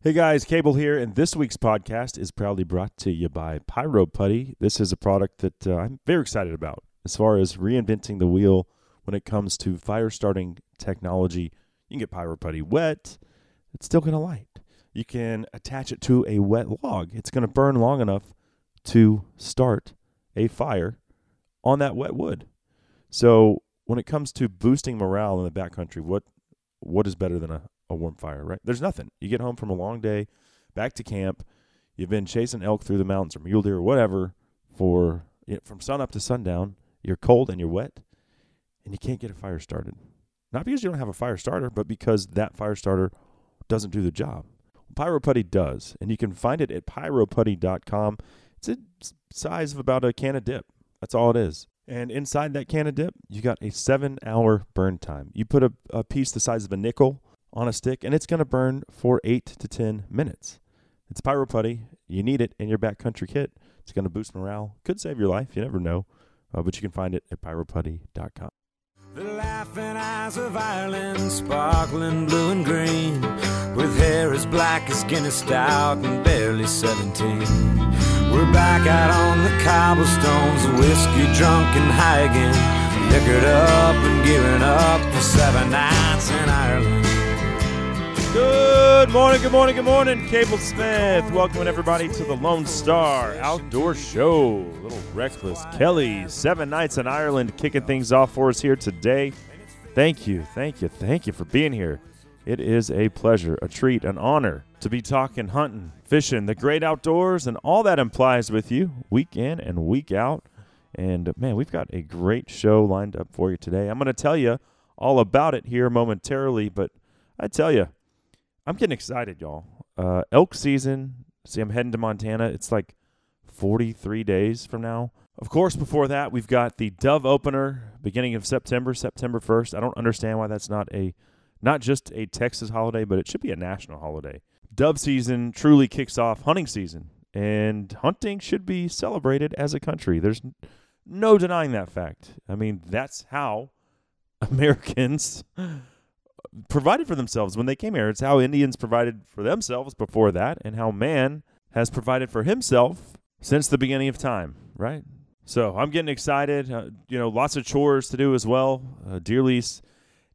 Hey guys, Cable here, and this week's podcast is proudly brought to you by Pyro Putty. This is a product that uh, I'm very excited about as far as reinventing the wheel when it comes to fire starting technology. You can get Pyro Putty wet, it's still going to light. You can attach it to a wet log, it's going to burn long enough to start a fire on that wet wood. So, when it comes to boosting morale in the backcountry, what what is better than a a warm fire, right? There's nothing. You get home from a long day, back to camp. You've been chasing elk through the mountains or mule deer or whatever for you know, from sun up to sundown. You're cold and you're wet, and you can't get a fire started. Not because you don't have a fire starter, but because that fire starter doesn't do the job. Pyro Putty does, and you can find it at pyroputty.com. It's a size of about a can of dip. That's all it is. And inside that can of dip, you got a seven hour burn time. You put a, a piece the size of a nickel on a stick, and it's going to burn for 8 to 10 minutes. It's Pyro Putty. You need it in your backcountry kit. It's going to boost morale. Could save your life. You never know. Uh, but you can find it at pyroputty.com. The laughing eyes of Ireland, sparkling blue and green, with hair as black as Guinness Stout and barely 17. We're back out on the cobblestones, whiskey drunk and high again, liquored up and gearing up for seven nights in Ireland. Good morning, good morning, good morning. Cable Smith. Welcome everybody to the Lone Star Outdoor Show. Little reckless Kelly, seven nights in Ireland, kicking things off for us here today. Thank you, thank you, thank you for being here. It is a pleasure, a treat, an honor to be talking hunting, fishing, the great outdoors, and all that implies with you week in and week out. And man, we've got a great show lined up for you today. I'm going to tell you all about it here momentarily, but I tell you, I'm getting excited, y'all. Uh, elk season. See, I'm heading to Montana. It's like 43 days from now. Of course, before that, we've got the Dove opener beginning of September, September 1st. I don't understand why that's not a not just a Texas holiday, but it should be a national holiday. Dove season truly kicks off hunting season, and hunting should be celebrated as a country. There's no denying that fact. I mean, that's how Americans provided for themselves when they came here. It's how Indians provided for themselves before that, and how man has provided for himself since the beginning of time, right? So I'm getting excited. Uh, you know, lots of chores to do as well. Uh, deer lease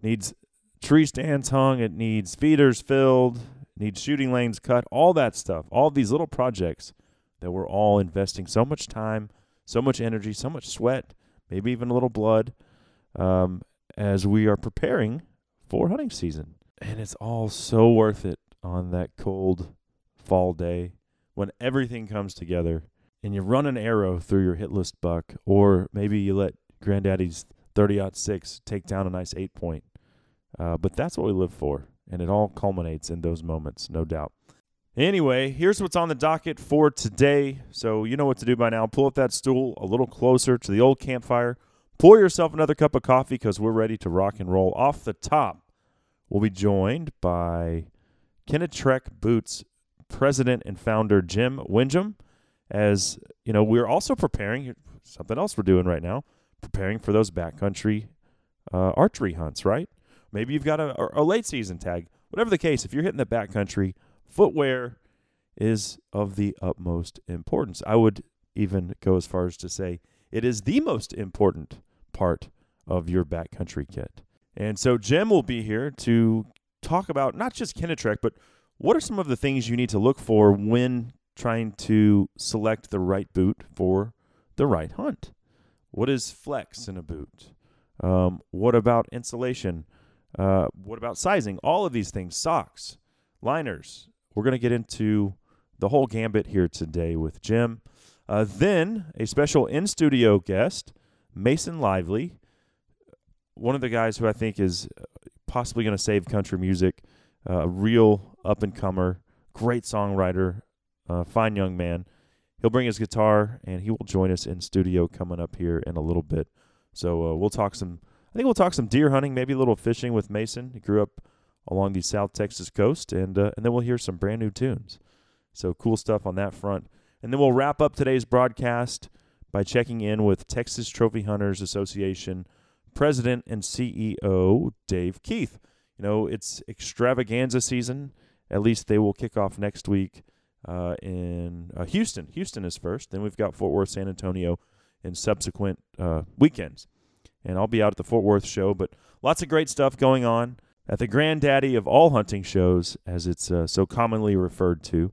needs tree stands hung, it needs feeders filled, needs shooting lanes cut, all that stuff. All these little projects that we're all investing so much time, so much energy, so much sweat, maybe even a little blood, um, as we are preparing for hunting season. And it's all so worth it on that cold fall day when everything comes together and you run an arrow through your hit list buck, or maybe you let Granddaddy's 30 6 take down a nice eight point. Uh, but that's what we live for, and it all culminates in those moments, no doubt. Anyway, here's what's on the docket for today. So you know what to do by now. Pull up that stool a little closer to the old campfire. Pour yourself another cup of coffee because we're ready to rock and roll. Off the top, We'll be joined by Kenetrek Boots president and founder Jim Winjum. As you know, we're also preparing something else we're doing right now, preparing for those backcountry uh, archery hunts. Right? Maybe you've got a, a late season tag. Whatever the case, if you're hitting the backcountry, footwear is of the utmost importance. I would even go as far as to say it is the most important part of your backcountry kit. And so Jim will be here to talk about not just Kenetrek, but what are some of the things you need to look for when trying to select the right boot for the right hunt? What is flex in a boot? Um, what about insulation? Uh, what about sizing? All of these things, socks, liners. We're going to get into the whole gambit here today with Jim. Uh, then a special in studio guest, Mason Lively one of the guys who I think is uh, possibly going to save country music, uh, a real up and comer, great songwriter, uh, fine young man. He'll bring his guitar and he will join us in studio coming up here in a little bit. So uh, we'll talk some. I think we'll talk some deer hunting, maybe a little fishing with Mason. He grew up along the South Texas coast, and uh, and then we'll hear some brand new tunes. So cool stuff on that front. And then we'll wrap up today's broadcast by checking in with Texas Trophy Hunters Association President and CEO Dave Keith. You know, it's extravaganza season at least they will kick off next week uh, in uh, Houston. Houston is first. Then we've got Fort Worth, San Antonio in subsequent uh, weekends. And I'll be out at the Fort Worth show, but lots of great stuff going on at the granddaddy of all hunting shows, as it's uh, so commonly referred to.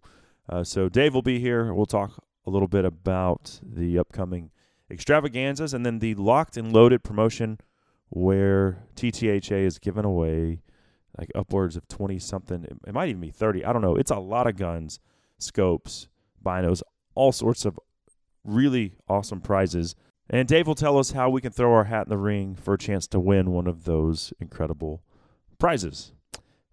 Uh, so Dave will be here. We'll talk a little bit about the upcoming extravaganzas and then the locked and loaded promotion where TTHA is giving away like upwards of 20 something. It might even be 30. I don't know. It's a lot of guns, scopes, binos, all sorts of really awesome prizes. And Dave will tell us how we can throw our hat in the ring for a chance to win one of those incredible prizes.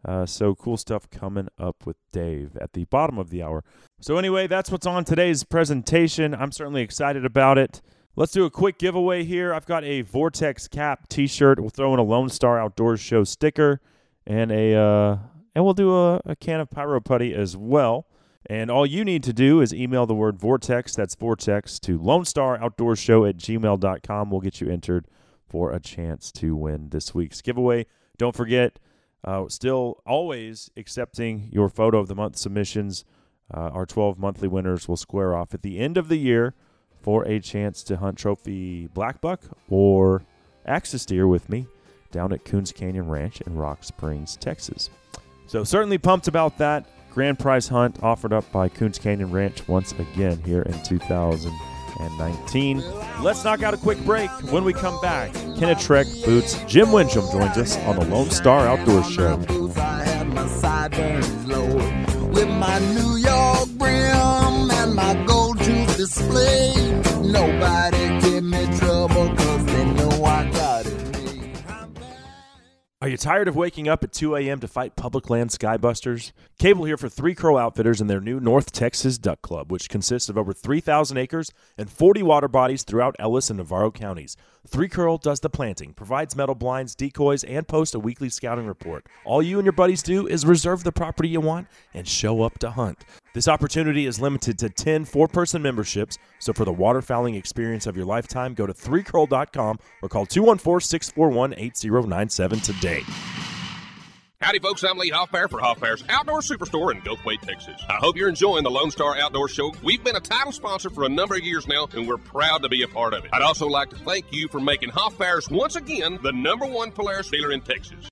Uh, so cool stuff coming up with Dave at the bottom of the hour. So anyway, that's what's on today's presentation. I'm certainly excited about it. Let's do a quick giveaway here. I've got a Vortex Cap T-shirt. We'll throw in a Lone Star Outdoors Show sticker and a uh, and we'll do a, a can of Pyro Putty as well. And all you need to do is email the word Vortex, that's Vortex, to Lone Star Outdoors Show at gmail.com. We'll get you entered for a chance to win this week's giveaway. Don't forget, uh, still always accepting your photo of the month submissions. Uh, our 12 monthly winners will square off at the end of the year for a chance to hunt trophy black buck or axis deer with me down at Coons Canyon Ranch in Rock Springs, Texas. So, certainly pumped about that. Grand prize hunt offered up by Coons Canyon Ranch once again here in 2019. Let's knock out a quick break. When we come back, Kenetrek Boots Jim Winjum joins us on the Lone Star Outdoor Show. With my New York brim and my gold display, nobody give me trouble cause they know I got it. Are you tired of waking up at 2 a.m. to fight public land skybusters? Cable here for Three Crow Outfitters and their new North Texas Duck Club, which consists of over 3,000 acres and 40 water bodies throughout Ellis and Navarro counties. Three Crow does the planting, provides metal blinds, decoys, and posts a weekly scouting report. All you and your buddies do is reserve the property you want and show up to hunt. This opportunity is limited to 10 four person memberships, so for the waterfowling experience of your lifetime, go to 3curl.com or call 214 641 8097 today. Howdy, folks. I'm Lee Hoffbear for Hoffbear's Outdoor Superstore in Gulfway, Texas. I hope you're enjoying the Lone Star Outdoor Show. We've been a title sponsor for a number of years now, and we're proud to be a part of it. I'd also like to thank you for making Hoffbear's once again the number one Polaris dealer in Texas.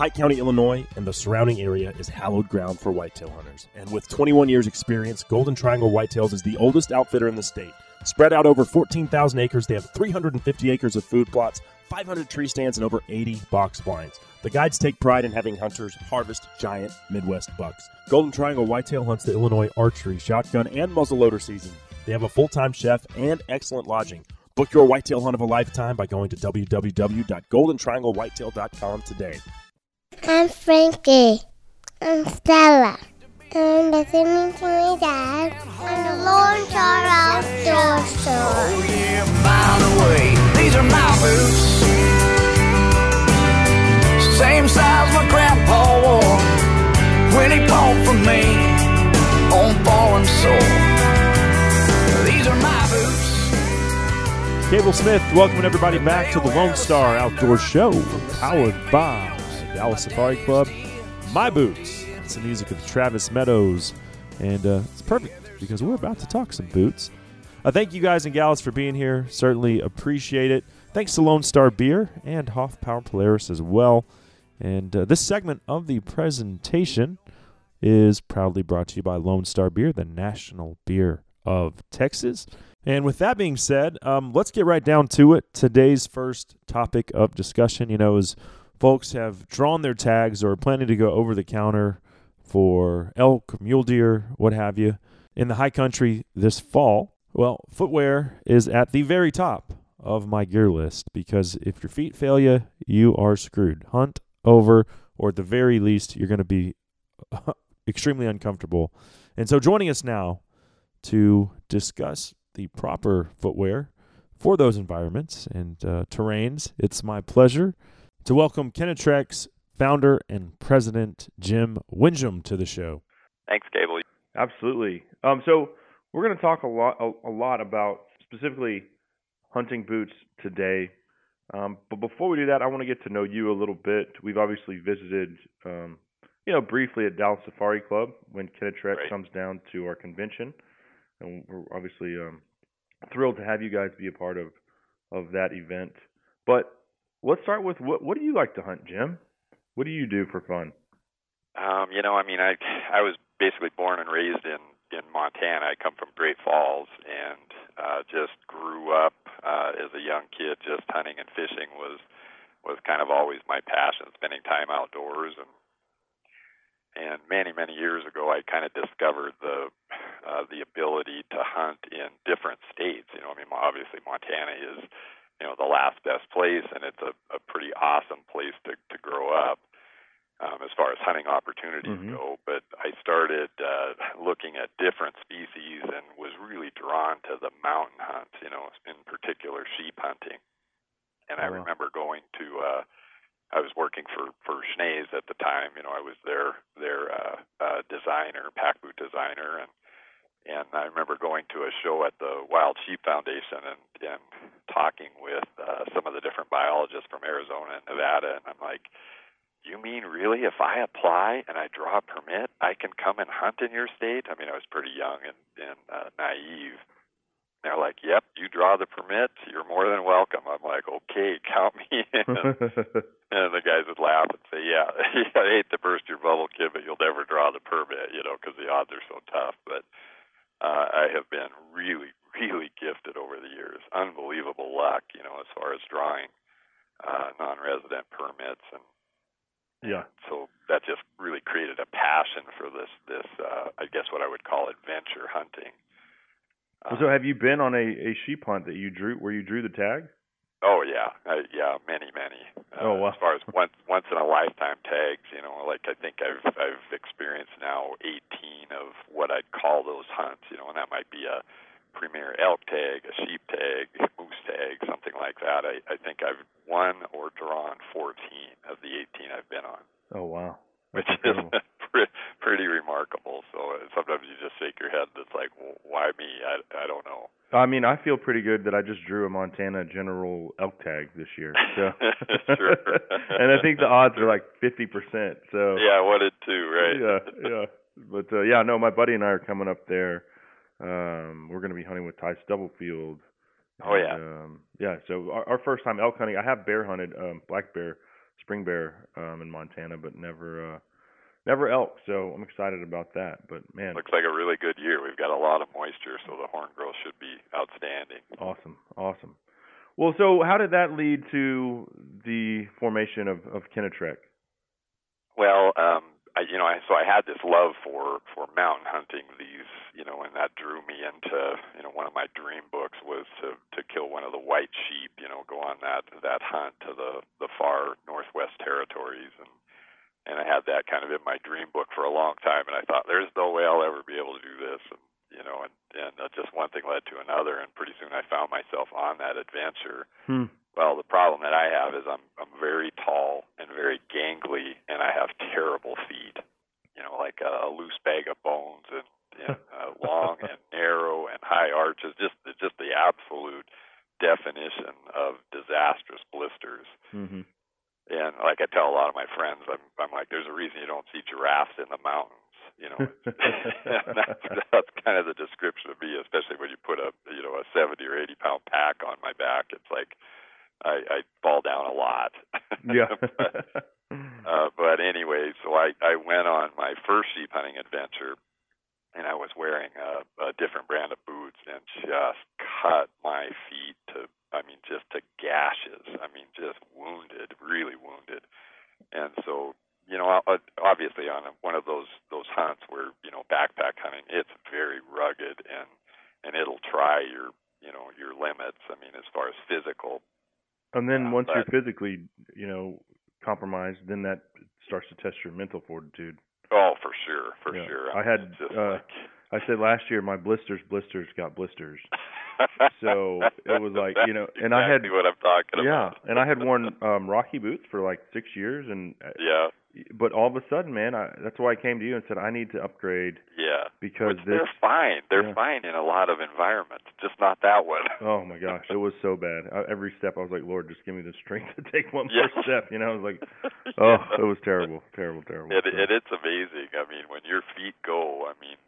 Pike County, Illinois, and the surrounding area is hallowed ground for whitetail hunters. And with 21 years' experience, Golden Triangle Whitetails is the oldest outfitter in the state. Spread out over 14,000 acres, they have 350 acres of food plots, 500 tree stands, and over 80 box blinds. The guides take pride in having hunters harvest giant Midwest bucks. Golden Triangle Whitetail hunts the Illinois archery, shotgun, and muzzleloader season. They have a full time chef and excellent lodging. Book your whitetail hunt of a lifetime by going to www.goldentrianglewhitetail.com today. I'm Frankie. I'm Stella. I'm listening to my dad on the Lone Star Outdoor Store. Oh yeah, by the way, these are my boots. Same size my grandpa wore when he bought from me on foreign soil. These are my boots. Cable Smith, welcoming everybody back to the Lone Star Outdoor Show, powered by Dallas Safari Club. My Boots. It's the music of Travis Meadows. And uh, it's perfect because we're about to talk some boots. Uh, thank you guys and gals for being here. Certainly appreciate it. Thanks to Lone Star Beer and Hoff Power Polaris as well. And uh, this segment of the presentation is proudly brought to you by Lone Star Beer, the national beer of Texas. And with that being said, um, let's get right down to it. Today's first topic of discussion, you know, is folks have drawn their tags or are planning to go over the counter for elk, mule deer, what have you, in the high country this fall. Well, footwear is at the very top of my gear list because if your feet fail you, you are screwed. Hunt over, or at the very least, you're going to be extremely uncomfortable. And so, joining us now to discuss the proper footwear for those environments and uh, terrains, it's my pleasure to welcome Kenetrek's founder and president, Jim Winjum, to the show. Thanks, Cable. Absolutely. Um, so we're going to talk a lot, a, a lot about specifically hunting boots today. Um, but before we do that, I want to get to know you a little bit. We've obviously visited um, you know, briefly at Dallas Safari Club when Kenetrek Right. comes down to our convention, and we're obviously um, thrilled to have you guys be a part of of that event. But let's start with what what do you like to hunt, Jim? What do you do for fun? Um, you know, I mean, I I was basically born and raised in in Montana. I come from Great Falls and uh, just grew up uh, as a young kid. Just hunting and fishing was was kind of always my passion. Spending time outdoors and and many many years ago, I kind of discovered the uh, the ability to hunt in different states. You know, I mean, obviously Montana is you know the last best place, and it's a, a pretty awesome place to to grow up um, as far as hunting opportunities Mhm. go. But I started uh, looking at different species and was really drawn to the mountain hunts. You know, in particular sheep hunting. And I Oh, wow. remember going to. Uh, I was working for for Schnee's at the time. You know, I was their their uh, uh, designer, pack boot designer, and and I remember going to a show at the Wild Sheep Foundation and and talking with uh, some of the different biologists from Arizona and Nevada, and I'm like, you mean really if I apply and I draw a permit, I can come and hunt in your state? I mean, I was pretty young and and uh, naive. They're like, "Yep, you draw the permit. You're more than welcome." I'm like, "Okay, count me in." And the guys would laugh and say, "Yeah, I hate to burst your bubble, kid, but you'll never draw the permit, you know, because the odds are so tough." Have been really, really gifted over the years. Unbelievable luck, you know, as far as drawing uh, non-resident permits, and yeah. so that just really created a passion for this, this, uh, I guess, what I would call adventure hunting. Uh, So have you been on a, a sheep hunt that you drew where you drew the tag? Oh yeah, uh, yeah, many, many. Uh, Oh, wow. As far as once once in a lifetime tags, you know, like I think I've I've experienced now 18 of what I'd call those hunts, you know, and that might be a premier elk tag, a sheep tag, moose tag, something like that. I I think I've won or drawn 14 of the 18 I've been on, Oh wow. which That's is incredible. pre- pretty remarkable. So uh, sometimes you just shake your head. and It's like, well, why me? I I don't know. I feel pretty good that I just drew a Montana General elk tag this year. So Sure. and I think the odds are like fifty percent. So Yeah, I wanted to, right? yeah, yeah. But uh, yeah, no, my buddy and I are coming up there. Um, we're going to be hunting with Ty Stubblefield. Oh, And, yeah. Um, yeah. So our, our first time elk hunting. I have bear hunted, um, black bear, spring bear, um, in Montana, but never, uh, never elk. So I'm excited about that. But man, Looks like a really good year. We've got a lot of moisture, so the horn growth should be outstanding. awesome, awesome. Well, so how did that lead to the formation of of Kenetrek? Well, um, I, you know, I, so I had this love for for mountain hunting. These, you know, and that drew me into, you know, one of my dream books was to to kill one of the white sheep. You know, go on that that hunt to the the far northwest territories, and and I had that kind of in my dream book for a long time. And I thought, there's no way I'll ever be able to do this. And you know, and and uh, just one thing led to another, and pretty soon I found myself on that adventure. Hmm. Well, the problem that I have is I'm I'm very tall and very gangly, and I have terrible feet. You know, like a, a loose bag of bones, and, and uh, long and narrow and high arches. Just just the absolute definition of disastrous blisters. Mm-hmm. And like I tell a lot of my friends, I'm I'm like, there's a reason you don't see giraffes in the mountains. You know, that's, that's kind of the description of me, especially when you put a you know a 70 or 80 pound pack on my back. It's like I, I fall down a lot. Yeah. but, uh, but anyway, so I I went on my first sheep hunting adventure, and I was wearing a, a different brand of boots, and just cut my feet to I mean just to gashes. I mean just wounded, really wounded, and so. You know, obviously, on a, one of those those hunts where you know backpack hunting, it's very rugged and and it'll try your you know your limits. I mean, as far as physical, And then Yeah, once you're physically, you know, compromised, then that starts to test your mental fortitude. Oh, for sure, for Yeah. sure. I had, It's uh, I said last year my blisters blisters got blisters. so it was like, you know, and I had- what I'm talking Yeah, and I had worn um Rocky boots for like 6 years and uh, yeah, but all of a sudden, man, I, that's why I came to you and said I need to upgrade Yeah. because this. they're fine. They're yeah. fine in a lot of environments, just not that one. Oh my gosh, it was so bad. I, every step, I was like, Lord, just give me the strength to take one Yeah. more step. You know, I was like, oh, it was terrible, terrible, terrible. It, So- it it's amazing. I mean, when your feet go, I mean,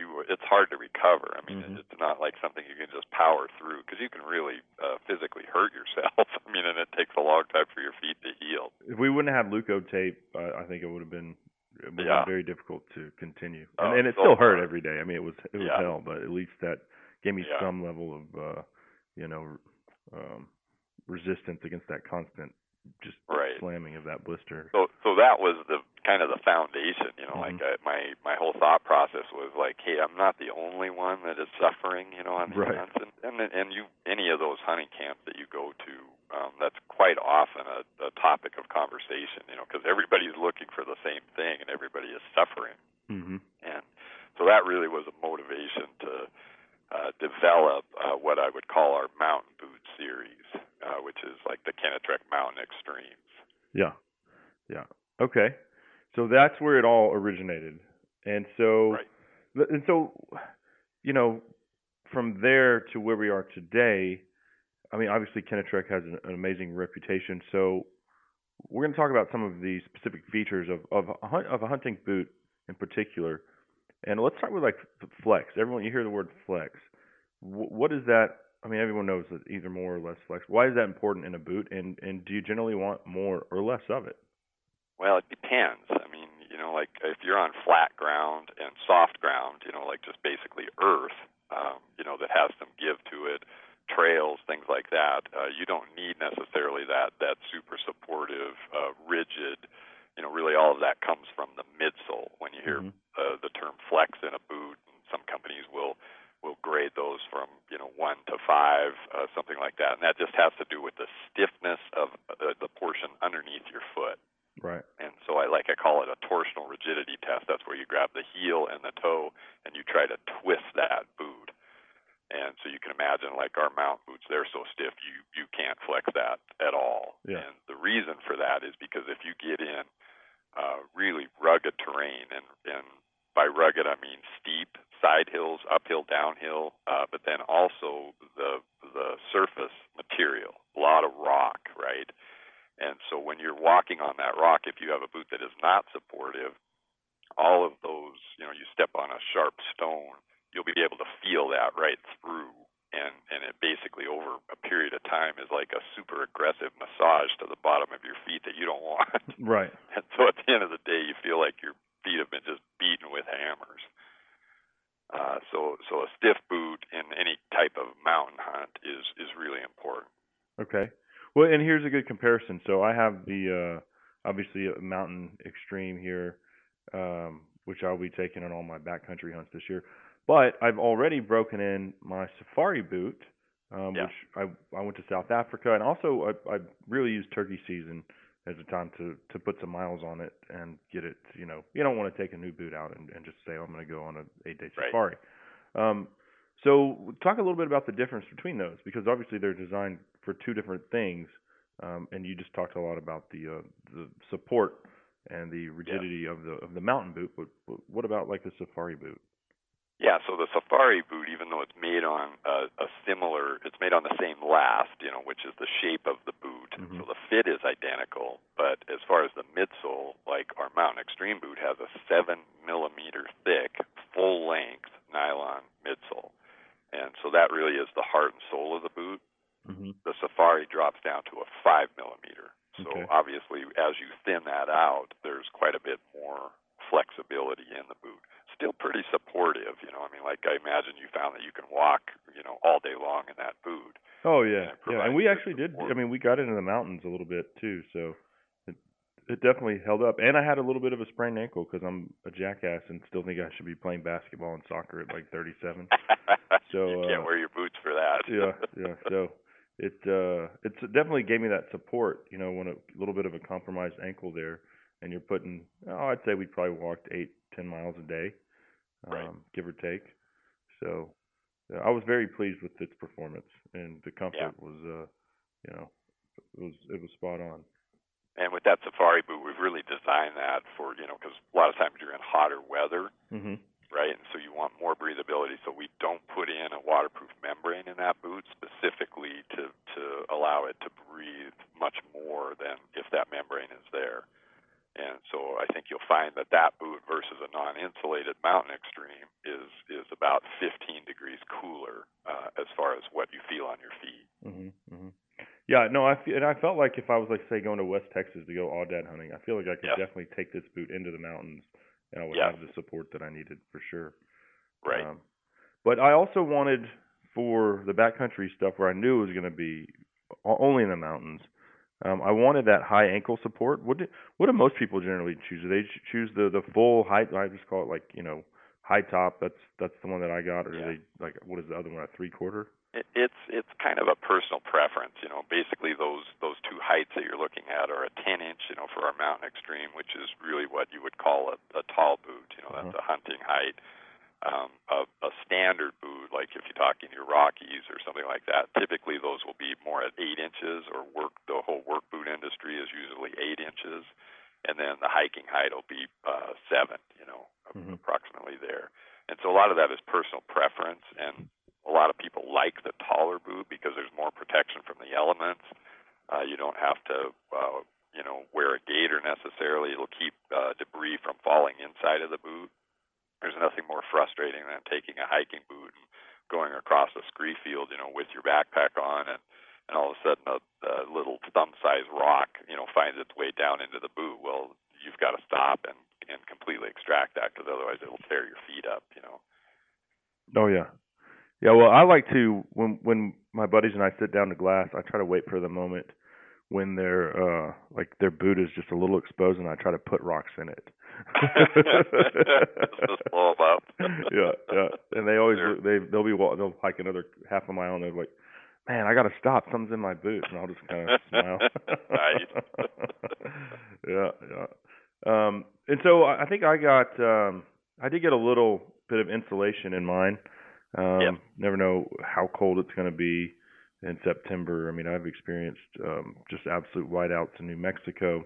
you it's hard to recover. I mean, Mhm. it's not like something you can just power through because you can really uh, physically hurt yourself. I mean, and it takes a long time for your feet to heal. If we wouldn't have Leukotape, I, I think it would have been it would Yeah. have been very difficult to continue. Oh, and, and it so still hurt hard. every day. I mean, it was it was Yeah. hell, but at least that gave me Yeah. some level of uh, you know, um, resistance against that constant just Right. slamming of that blister. So so that was the kind of the foundation. You know, Mhm. like I, my my whole thought process was like, hey, I'm not the only one that is suffering. You know, on these Right. hunts, and and and you any of those hunting camps that you go to, um, that's quite often a, a topic of conversation. You know, because everybody's looking for the same thing, and everybody is suffering. hmm And so that really was a motivation to uh, develop uh, what I would call our mountain boot series, uh, which is like the Kenetrek Mountain Extremes. Yeah. Yeah. Okay. So that's where it all originated. And so Right. and so you know, from there to where we are today, I mean obviously Kenetrek has an, an amazing reputation. So we're going to talk about some of the specific features of of a, hunt, of a hunting boot in particular. And let's start with like flex. Everyone you hear the word flex. W- what is that? I mean everyone knows that either more or less flex. Why is that important in a boot and and do you generally want more or less of it? Well, it depends. I mean, you know, like if you're on flat ground and soft ground, you know, like just basically earth, um, you know, that has some give to it, trails, things like that, uh, you don't need necessarily that that super supportive, uh, rigid. You know, really all of that comes from the midsole. When you hear Mhm. uh, the term flex in a boot, and some companies will will grade those from you know one to five, uh, something like that, and that just has to do with the stiffness of uh, the portion underneath your foot. Right. And so I like I call it a torsional rigidity test. That's where you grab the heel and the toe and you try to twist that boot. And so you can imagine like our mount boots, they're so stiff you you can't flex that at all. Yeah. And the reason for that is because if you get in uh really rugged terrain and and by rugged I mean steep side hills, uphill, downhill, uh, but then also the the surface material, a lot of rock, right? And so when you're walking on that rock, if you have a boot that is not supportive, all of those, you know, you step on a sharp stone, you'll be able to feel that right through. And, and it basically over a period of time is like a super aggressive massage to the bottom of your feet that you don't want. Right. and so at the end of the day, you feel like your feet have been just beaten with hammers. Uh, so, so a stiff boot in any type of mountain hunt is is really important. Okay. Well, and here's a good comparison. So I have the uh obviously a mountain extreme here, um, which I'll be taking on all my backcountry hunts this year. But I've already broken in my safari boot, um, Yeah. which I I went to South Africa, and also I, I really used turkey season as a time to to put some miles on it and get it. You know, you don't want to take a new boot out and, and just say oh, I'm going to go on a eight day Right. safari. Um, so talk a little bit about the difference between those because obviously they're designed for two different things, um, and you just talked a lot about the uh, the support and the rigidity of the of the mountain boot. But but what about like the safari boot? Yeah, so the safari boot, even though it's made on a, a similar, it's made on the same last, you know, which is the shape of the boot. Mhm. So the fit is identical, but as far as the midsole, like our Mountain Extreme boot has a seven millimeter thick, full length nylon midsole, and so that really is the heart and soul of the boot. Mm-hmm. The Safari drops down to a five millimeter. So Okay. obviously, as you thin that out, there's quite a bit more flexibility in the boot. Still pretty supportive, you know. I mean, like I imagine you found that you can walk, you know, all day long in that boot. Oh Yeah, yeah, yeah. And we actually did. I mean, we got into the mountains a little bit too, so it it definitely held up. And I had a little bit of a sprained ankle because I'm a jackass and still think I should be playing basketball and soccer at like 37. So, you can't uh, wear your boots for that. yeah, yeah. So it uh it's definitely gave me that support, you know, when a little bit of a compromised ankle there and you're putting oh, I'd say we probably walked eight, ten miles a day, um, Right. give or take. So uh, I was very pleased with its performance and the comfort Yeah. was uh you know it was it was spot on. and with that safari boot, we've really designed that for you know because a lot of times you're in hotter weather, Mm-hmm. right? And so you want more breathability. So we don't put in a waterproof membrane in that boot specifically to to allow it to breathe much more than if that membrane is there. And so I think you'll find that that boot versus a non-insulated Mountain Extreme is is about 15 degrees cooler uh, as far as what you feel on your feet. Mm-hmm. Mm-hmm. Yeah, no, I fe- and I felt like if I was like say going to West Texas to go aoudad hunting, I feel like I could definitely take this boot into the mountains, and I would have the support that I needed for sure. Right. Um, but I also wanted for the backcountry stuff where I knew it was going to be only in the mountains. Um, I wanted that high ankle support. What do what do most people generally choose? Do they choose the the full height? I just call it like you know high top. That's that's the one that I got. Or Yeah. do they like what is the other one? A three quarter? It, it's it's kind of a personal preference, you know. Basically, those those two heights that you're looking at are a 10 inch, you know, for our Mountain Extreme, which is really what you would call a, a tall boot. You know, that's a hunting height. Um, a, a standard boot, like if you're talking your Rockies or something like that, typically those will be more at eight inches, or work. The whole work boot industry is usually eight inches, and then the hiking height will be uh, seven. You know, Mhm. approximately there. And so a lot of that is personal preference, and a lot of people like the taller boot because there's more protection from the elements. Uh, you don't have to, uh, you know, wear a gaiter necessarily. It'll keep uh, debris from falling inside of the boot. There's nothing more frustrating than taking a hiking boot and going across a scree field, you know, with your backpack on, and and all of a sudden a, a little thumb-sized rock, you know, finds its way down into the boot. Well, you've got to stop and and completely extract that because otherwise it'll tear your feet up, you know. Oh yeah, yeah. Well, I like to when when my buddies and I sit down to glass, I try to wait for the moment when their uh like their boot is just a little exposed, and I try to put rocks in it. 'em up. yeah, yeah. And they always look- they they'll be they'll hike another half a mile, and they're like, "Man, I got to stop. Something's in my boot," and I'll just kind of smile. Nice. yeah, yeah. Um, and so I think I got um, I did get a little bit of insulation in mine. Um, Yep. Never know how cold it's going to be in September. I mean, I've experienced um, just absolute whiteouts in New Mexico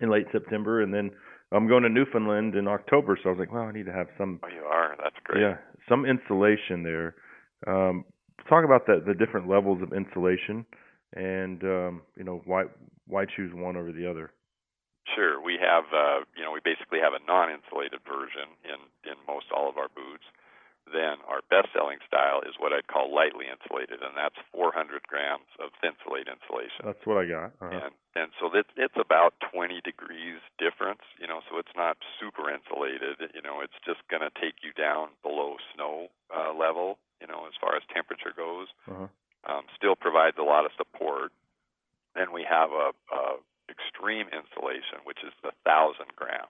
in late September, and then I'm going to Newfoundland in October. So I was like, well, I need to have some Oh, you are. That's great. yeah, some insulation there. Um, talk about the the different levels of insulation, and um, you know why why choose one over the other. Sure. We have, uh, you know, we basically have a non-insulated version in in most all of our boots. Then our best-selling style is what I'd call lightly insulated, and that's 400 grams of Thinsulate insulation. That's what I got. Uh-huh. and and so it's it's about 20 degrees difference you know so it's not super insulated you know it's just going to take you down below snow uh, level you know as far as temperature goes Uh-huh. um, still provides a lot of support then we have a, a extreme insulation which is the thousand gram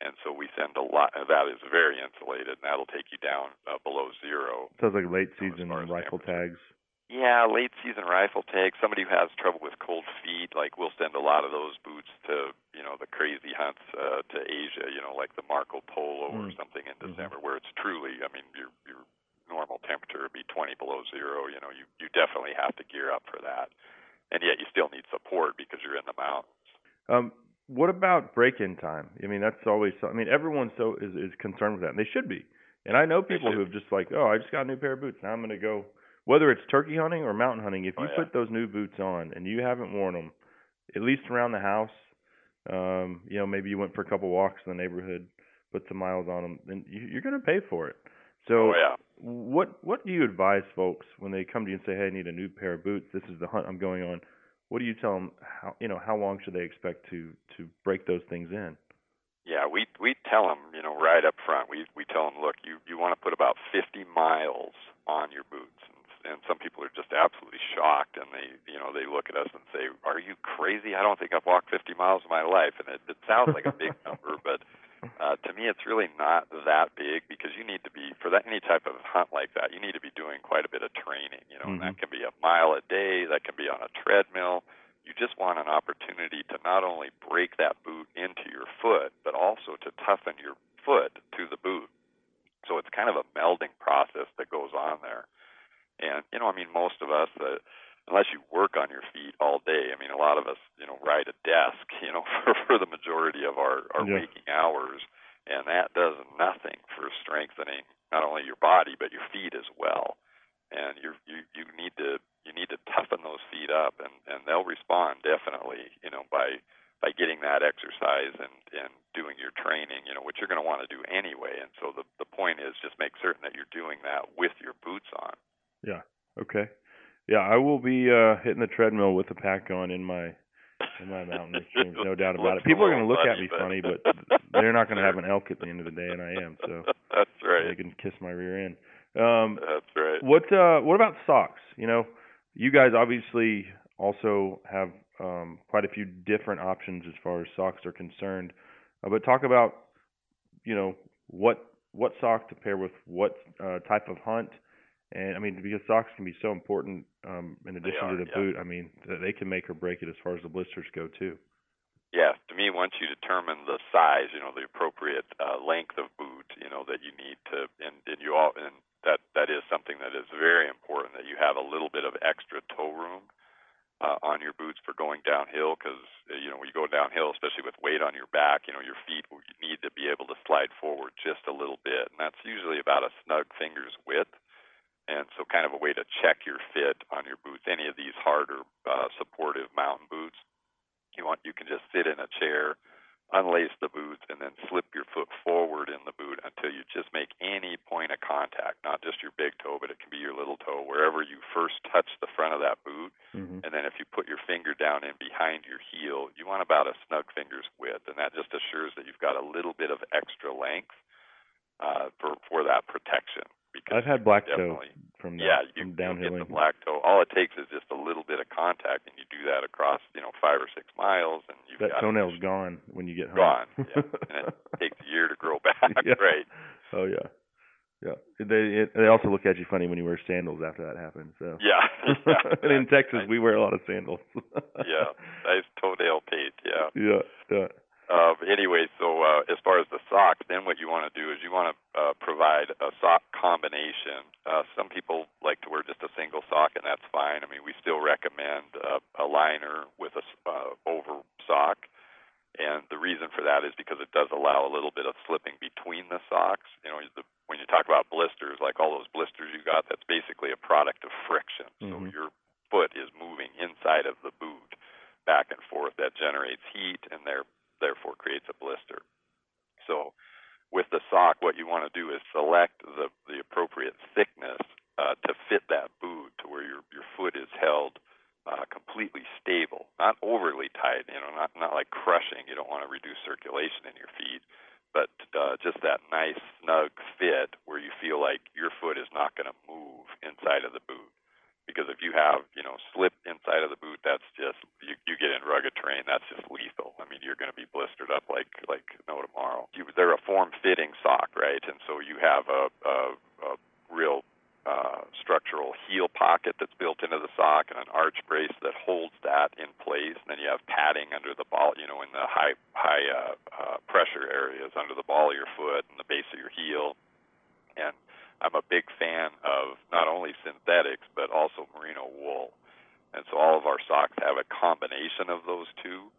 and so we send a lot that is very insulated and that'll take you down uh, below zero Sounds like late season rifle tags. yeah, late season rifle tag. Somebody who has trouble with cold feet, like we'll send a lot of those boots to, you know, the crazy hunts uh, to Asia, you know, like the Marco Polo or Mm. something in Mhm. December, where it's truly, I mean, your your normal temperature would be 20 below zero. You know, you you definitely have to gear up for that, and yet you still need support because you're in the mountains. Um, what about break-in time? I mean, that's always. So, I mean, everyone so is is concerned with that, and they should be. And I know people who have just like, oh, I just got a new pair of boots. Now I'm going to go. Whether it's turkey hunting or mountain hunting, if Oh, you yeah. put those new boots on and you haven't worn them, at least around the house, um, you know, maybe you went for a couple walks in the neighborhood, put some miles on them, then you, you're going to pay for it. So, oh yeah. what what do you advise folks when they come to you and say, "Hey, I need a new pair of boots. This is the hunt I'm going on." What do you tell them? How you know how long should they expect to to break those things in? Yeah, we we tell them, you know, right up front. We we tell them, look, you you want to put about 50 miles on your boots, and, and some people are just absolutely shocked, and they you know they look at us and say, "Are you crazy? I don't think I've walked 50 miles in my life." And it, it sounds like a big number, but uh, to me, it's really not that big because you need to be for that any type of hunt like that. You need to be doing quite a bit of training, you know, and that Mhm. can be a mile a day, that can be on a treadmill you just want an opportunity to not only break that boot into your foot, but also to toughen your foot to the boot. So it's kind of a melding process that goes on there. And you know, I mean, most of us, uh, unless you work on your feet all day. I mean, a lot of us, you know, ride a desk, you know, for, for the majority of our, our Yeah. waking hours, and that does nothing for strengthening not only your body but your feet as well. And you you you need to you need to toughen those feet up, and and they'll respond definitely, you know, by by getting that exercise and and doing your training, you know, which you're going to want to do anyway. And so the the point is just make certain that you're doing that with your boots on. Yeah. Okay. Yeah, I will be uh hitting the treadmill with the pack on in my in my mountain extremes, no doubt about it. People are going to look at me but- funny, but they're not going to have an elk at the end of the day, and I am. So That's right. they can kiss my rear end. Um, That's right. what uh, what about socks? You know, you guys obviously also have um, quite a few different options as far as socks are concerned. Uh, but talk about, you know, what what sock to pair with what uh, type of hunt. And I mean, because socks can be so important um, in addition are, to the yeah. boot. I mean, they can make or break it as far as the blisters go too. Yeah, to me, once you determine the size, you know, the appropriate uh, length of boot, you know, that you need to, and, and you all, and that that is something that is very important that you have a little bit of extra toe room uh, on your boots for going downhill, because you know when you go downhill, especially with weight on your back, you know, your feet need to be able to slide forward just a little bit, and that's usually about a snug finger's width. And so, kind of a way to check your fit on your boots. Any of these harder, uh, supportive mountain boots, you want you can just sit in a chair, unlace the boots, and then slip your foot forward in the boot until you just make any point of contact, not just your big toe, but it can be your little toe, wherever you first touch the front of that boot. Mm-hmm. And then if you put your finger down in behind your heel, you want about a snug finger's width, and that just assures that you've got a little bit of extra length uh, for for that protection. Because I've had black toe from the, yeah, from you, you downhill. get the black toe. All it takes is just a little bit of contact, and you do that across, you know, five or six miles, and you've that got toenail's gone when you get home. gone. Yeah. and it takes a year to grow back. Yeah. Right. Oh yeah, yeah. They it, they also look at you funny when you wear sandals after that happens. So Yeah. yeah. and in Texas, I- we wear a lot of sandals. yeah. Nice toenail paint. Yeah. yeah, yeah. Uh, anyway, so uh, as far as the socks, then what you want to do is you want to uh, provide a sock combination. Uh, some people like to wear just a single sock, and that's fine. I mean, we still recommend uh, a liner with a uh, over sock, and the reason for that is because it does allow a little bit of slipping between the socks. You know, the, when you talk about blisters, like all those blisters you got, that's basically a product of friction. Mhm. So your foot is moving inside of the boot back and forth. That generates heat, and there therefore creates a blister. So with the sock, what you want to do is select the, the appropriate thickness uh, to fit that boot to where your, your foot is held uh, completely stable, not overly tight, you know, not, not like crushing. You don't want to reduce circulation in your feet, but uh, just that nice, snug fit where you feel like your foot is not going to move inside of the boot because if you have you know slip inside of the boot that's just you you get in rugged terrain that's just lethal. I mean you're going to be blistered up like like no tomorrow. You, they're a form fitting sock right? And so you have a a, a real uh, structural heel pocket that's built into the sock and an arch brace that holds that in place. And then you have padding under the ball you know in the high high uh, uh, pressure areas under the ball of your foot and the base of your heel. And I'm a big fan of not only synthetics but also merino wool. And so all of our socks have a combination of those two.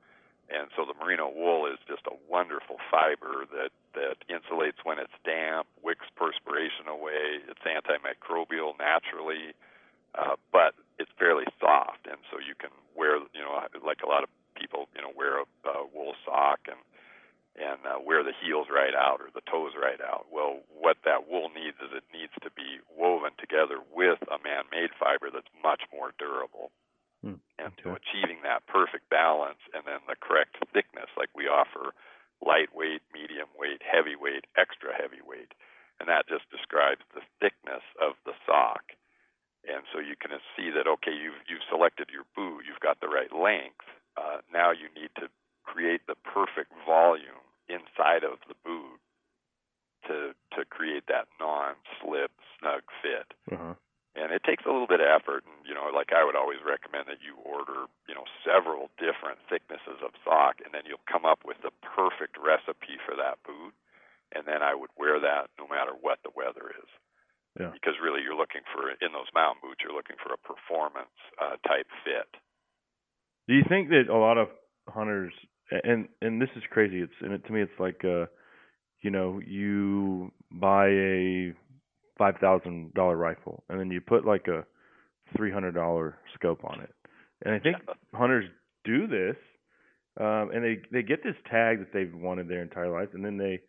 And so the merino wool is just a wonderful fiber that that insulates when it's damp, wicks perspiration away. It's antimicrobial naturally, uh, but it's fairly soft, and so you can wear, you know, like a lot of people, you know, wear a, a wool sock and and uh, wear the heels right out or the toes right out. Well, what that wool needs is it needs to be woven together with a man-made fiber that's much more durable. Hmm, And so achieving that perfect balance and then the correct thickness, like we offer lightweight, medium weight, heavyweight, extra heavyweight, and that just describes the thickness of the sock. And so you can see that okay, you've you've selected your boot, you've got the right length. Uh, now you need to create the perfect volume inside of the boot to to create that non-slip, snug fit. Uh-huh. And it takes a little bit of effort. And you know, like I would always recommend that you order, you know, several different thicknesses of sock, and then you'll come up with the perfect recipe for that boot. And then I would wear that no matter what the weather is. Yeah. Because really, you're looking for in those mountain boots, you're looking for a performance uh, type fit. Do you think that a lot of hunters and and this is crazy. It's and it, to me, it's like uh, you know, you buy a five thousand dollar rifle and then you put like a three hundred dollar scope on it, and I think hunters do this, um, and they they get this tag that they've wanted their entire life, and then they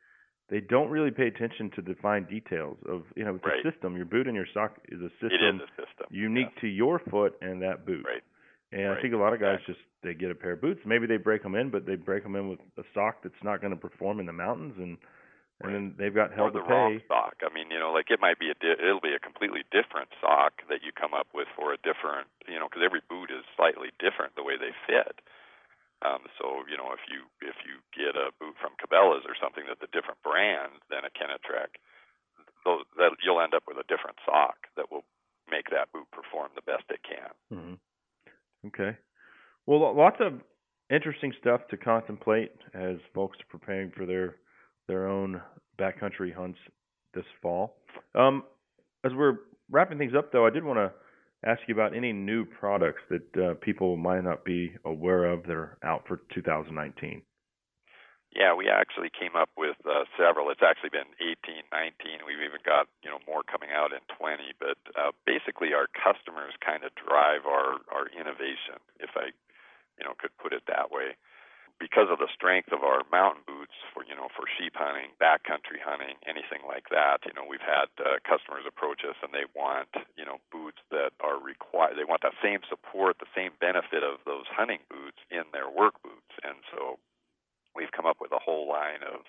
they don't really pay attention to the fine details of you know it's Right. a system. Your boot and your sock is a system is a system. unique yes. to your foot and that boot. Right. And I think a lot of guys exactly. just they get a pair of boots. Maybe they break them in, but they break them in with a sock that's not going to perform in the mountains, and and then they've got hell or to the wrong sock. I mean, you know, like it might be a di- it'll be a completely different sock that you come up with for a different, you know, because every boot is slightly different the way they fit. Um, so you know, if you if you get a boot from Cabela's or something that's a different brand than a Kenetrek, those that you'll end up with a different sock that will make that boot perform the best it can. hmm Okay. Well, lots of interesting stuff to contemplate as folks are preparing for their their own backcountry hunts this fall. Um, as we're wrapping things up, though, I did want to ask you about any new products that uh, people might not be aware of that are out for 2019. Yeah, we actually came up with uh, several. It's actually been 18, 19. We've even got you know more coming out in 20. But uh, basically, our customers kind of drive our our innovation, if I you know could put it that way. Because of the strength of our mountain boots for you know for sheep hunting, backcountry hunting, anything like that, you know we've had uh, customers approach us and they want you know boots that are required. They want that same support, the same benefit of those hunting boots in their work boots, and so we've come up with a whole line of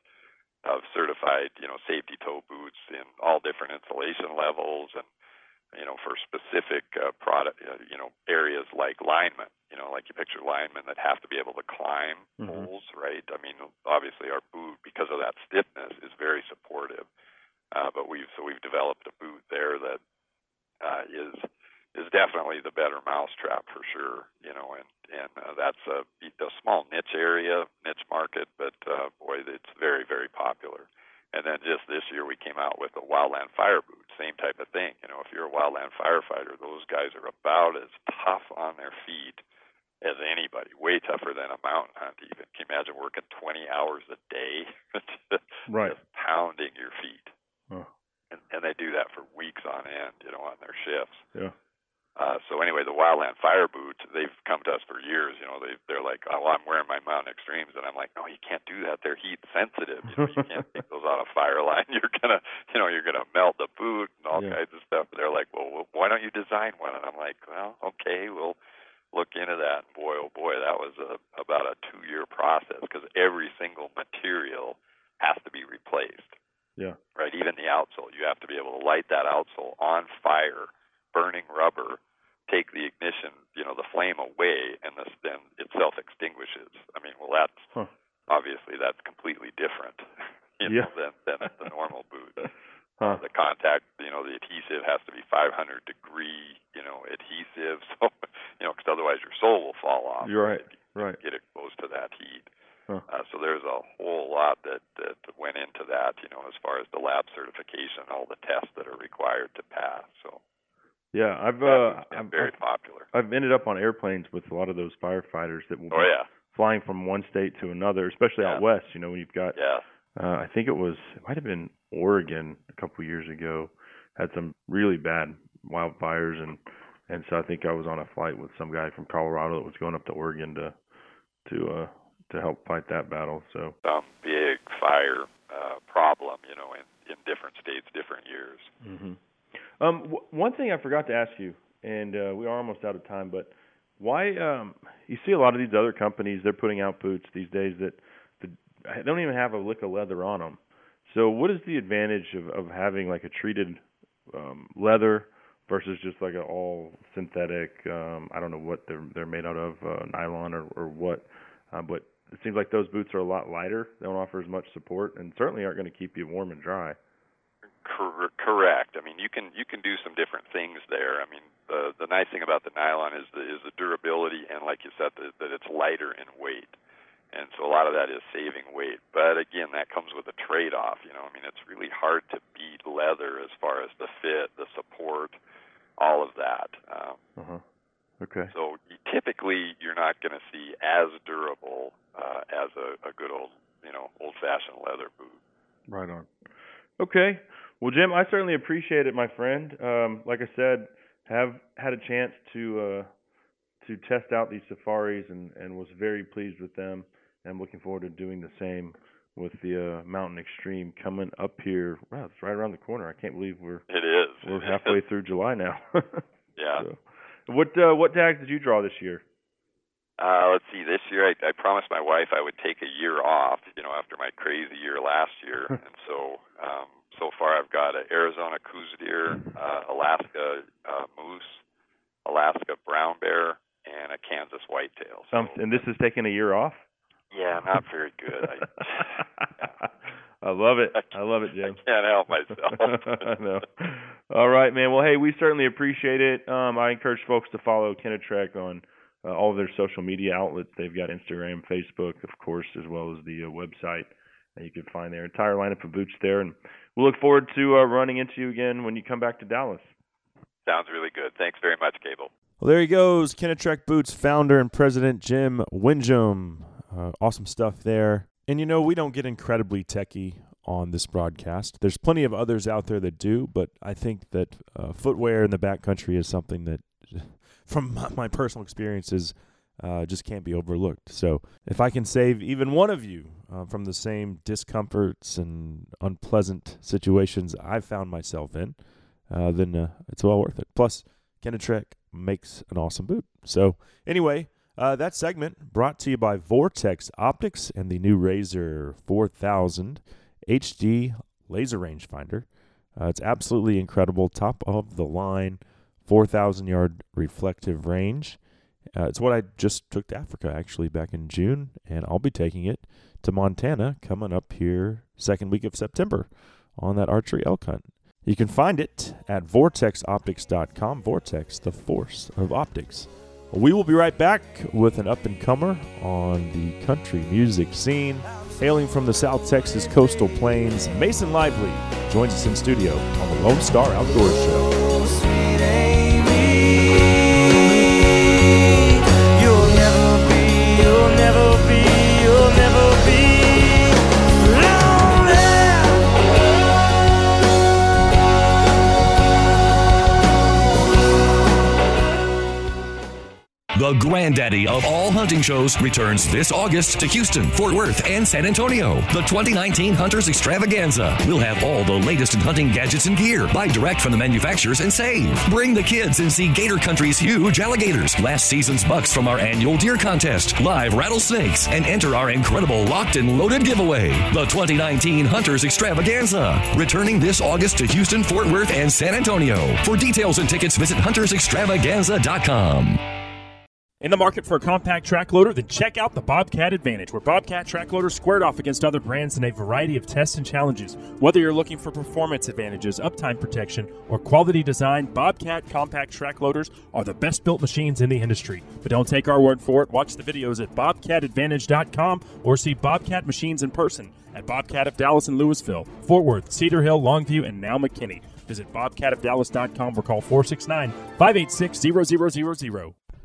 of certified, you know, safety toe boots in all different insulation levels and you know, for specific uh, product, uh, you know, areas like linemen, you know, like you picture linemen that have to be able to climb Mhm. poles, right? I mean, obviously our boot, because of that stiffness, is very supportive. Uh, but we've so we've developed a boot there that uh, is is definitely the better mousetrap for sure, you know, and and uh, that's a, a small niche area, niche market, but uh, boy, it's very very popular. And then just this year we came out with a wildland fire boot, same type of thing. You know, if you're a wildland firefighter, those guys are about as tough on their feet as anybody, way tougher than a mountain hunt even. Can you imagine working 20 hours a day, Right. just pounding your feet? Oh, And, and they do that for weeks on end, you know, on their shifts. yeah. Uh, so anyway, the Wildland Fire boots, they've come to us for years. You know, they they're like, oh, well, I'm wearing my Mountain Extremes, and I'm like, no, you can't do that. They're heat sensitive. You, know, you can't take those on a fire line. You're gonna, you know, you're gonna melt the boot and all Yeah. kinds of stuff. They're like, well, why don't you design one? And I'm like, well, okay, we'll look into that. And boy, oh boy, that was a, about a two-year process because every single material has to be replaced Yeah. right? Even the outsole, you have to be able to light that outsole on fire, burning rubber, take the ignition, you know, the flame away, and this, then it self extinguishes. I mean, well, that's Huh. obviously that's completely different, you Yeah. know, than than the normal boot. Huh. The contact, you know, the adhesive has to be 500 degree, you know, adhesive, so you know, because otherwise your sole will fall off. You're right. you Right. Get exposed to that heat. Huh. Uh, so there's a whole lot that that went into that, you know, as far as the lab certification, all the tests that are required to pass. So Yeah. I've uh, I've, very I've popular. I've ended up on airplanes with a lot of those firefighters that will Oh be yeah, flying from one state to another, especially out west. You know, when you've got yeah, uh, I think it was it might have been Oregon a couple years ago had some really bad wildfires and and so I think I was on a flight with some guy from Colorado that was going up to Oregon to to uh to help fight that battle. So some big fire uh, problem, you know, in in different states, different years. hmm Um, w- one thing I forgot to ask you, and uh, we are almost out of time, but why? Um, you see a lot of these other companies; they're putting out boots these days that, that don't even have a lick of leather on them. So, what is the advantage of of having like a treated um, leather versus just like an all synthetic? Um, I don't know what they're they're made out of, uh, nylon or or what, uh, but it seems like those boots are a lot lighter. They don't offer as much support, and certainly aren't going to keep you warm and dry. Cor- correct. I mean, you can you can do some different things there. I mean, the the nice thing about the nylon is the is the durability and, like you said, the, that it's lighter in weight. and so a lot of that is saving weight. But again, that comes with a trade-off. You know, I mean, it's really hard to beat leather as far as the fit, the support, all of that. Um, Uh-huh. Okay. so you, typically, you're not going to see as durable uh, as a, a good old, you know, old-fashioned leather boot. Right on. Okay. Well, Jim, I certainly appreciate it, my friend. Um, like I said, have had a chance to uh, to test out these safaris and, and was very pleased with them. And I'm looking forward to doing the same with the uh, Mountain Extreme coming up here. Wow, it's right around the corner. I can't believe we're It is. we're halfway through July now. yeah. So, what uh, what tags did you draw this year? Uh, let's see. This year, I, I promised my wife I would take a year off. You know, after my crazy year last year, and so um, so far I've got an Arizona Coues deer, uh, Alaska uh, moose, Alaska brown bear, and a Kansas whitetail. So, Um, and this is taking a year off. yeah, not very good. I, I love it. I love it, Jim. I can't help myself. I know. All right, man. Well, hey, we certainly appreciate it. Um, I encourage folks to follow Kenetrek on uh, all of their social media outlets. They've got Instagram, Facebook, of course, as well as the uh, website. And you can find their entire lineup of boots there. And we'll look forward to uh, running into you again when you come back to Dallas. Sounds really good. Thanks very much, Cable. Well, there he goes, Kenetrek Boots founder and president Jim Winjum. Uh, awesome stuff there. And you know, we don't get incredibly techie on this broadcast. There's plenty of others out there that do, but I think that uh, footwear in the backcountry is something that, from my- my personal experiences, uh, just can't be overlooked. So if I can save even one of you uh, from the same discomforts and unpleasant situations I've found myself in, uh, then uh, it's well worth it. Plus, Kenetrek makes an awesome boot. So anyway, uh, that segment brought to you by Vortex Optics and the new Razor 4000 HD laser rangefinder. Uh, it's absolutely incredible, top of the line, 4,000 yard reflective range. Uh, it's what I just took to Africa actually back in June, and I'll be taking it to Montana coming up here second week of September on that archery elk hunt. You can find it at vortexoptics.com. Vortex, the force of optics. We will be right back with an up and comer on the country music scene. Hailing from the South Texas coastal plains, Mason Lively joins us in studio on the Lone Star Outdoors Show. The granddaddy of all hunting shows returns this August to Houston, Fort Worth, and San Antonio. The 2019 Hunters Extravaganza. We'll have all the latest in hunting gadgets and gear. Buy direct from the manufacturers and save. Bring the kids and see Gator Country's huge alligators, last season's bucks from our annual deer contest, live rattlesnakes, and enter our incredible locked and loaded giveaway. The 2019 Hunters Extravaganza. Returning this August to Houston, Fort Worth, and San Antonio. For details and tickets, visit huntersextravaganza.com. In the market for a compact track loader, then check out the Bobcat Advantage, where Bobcat track loaders squared off against other brands in a variety of tests and challenges. Whether you're looking for performance advantages, uptime protection, or quality design, Bobcat compact track loaders are the best built machines in the industry. But don't take our word for it. Watch the videos at bobcatadvantage.com or see Bobcat machines in person at Bobcat of Dallas and Louisville, Fort Worth, Cedar Hill, Longview, and now McKinney. Visit bobcatofdallas.com or call 469 586 0000.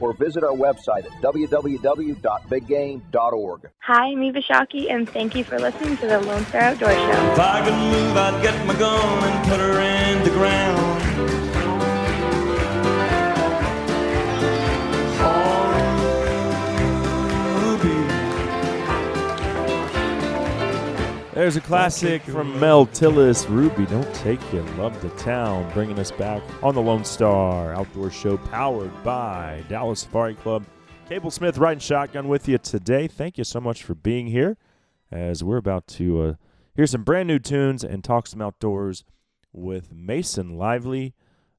or visit our website at www.biggame.org. Hi, I'm Eva Shockey, and thank you for listening to the Lone Star Outdoor Show. If I could move, I'd get my gun and put her in the ground. There's a classic from Mel Tillis, Ruby, Don't Take Your Love to Town, bringing us back on the Lone Star Outdoor Show, powered by Dallas Safari Club. Cable Smith riding shotgun with you today. Thank you so much for being here as we're about to uh, hear some brand new tunes and talk some outdoors with Mason Lively,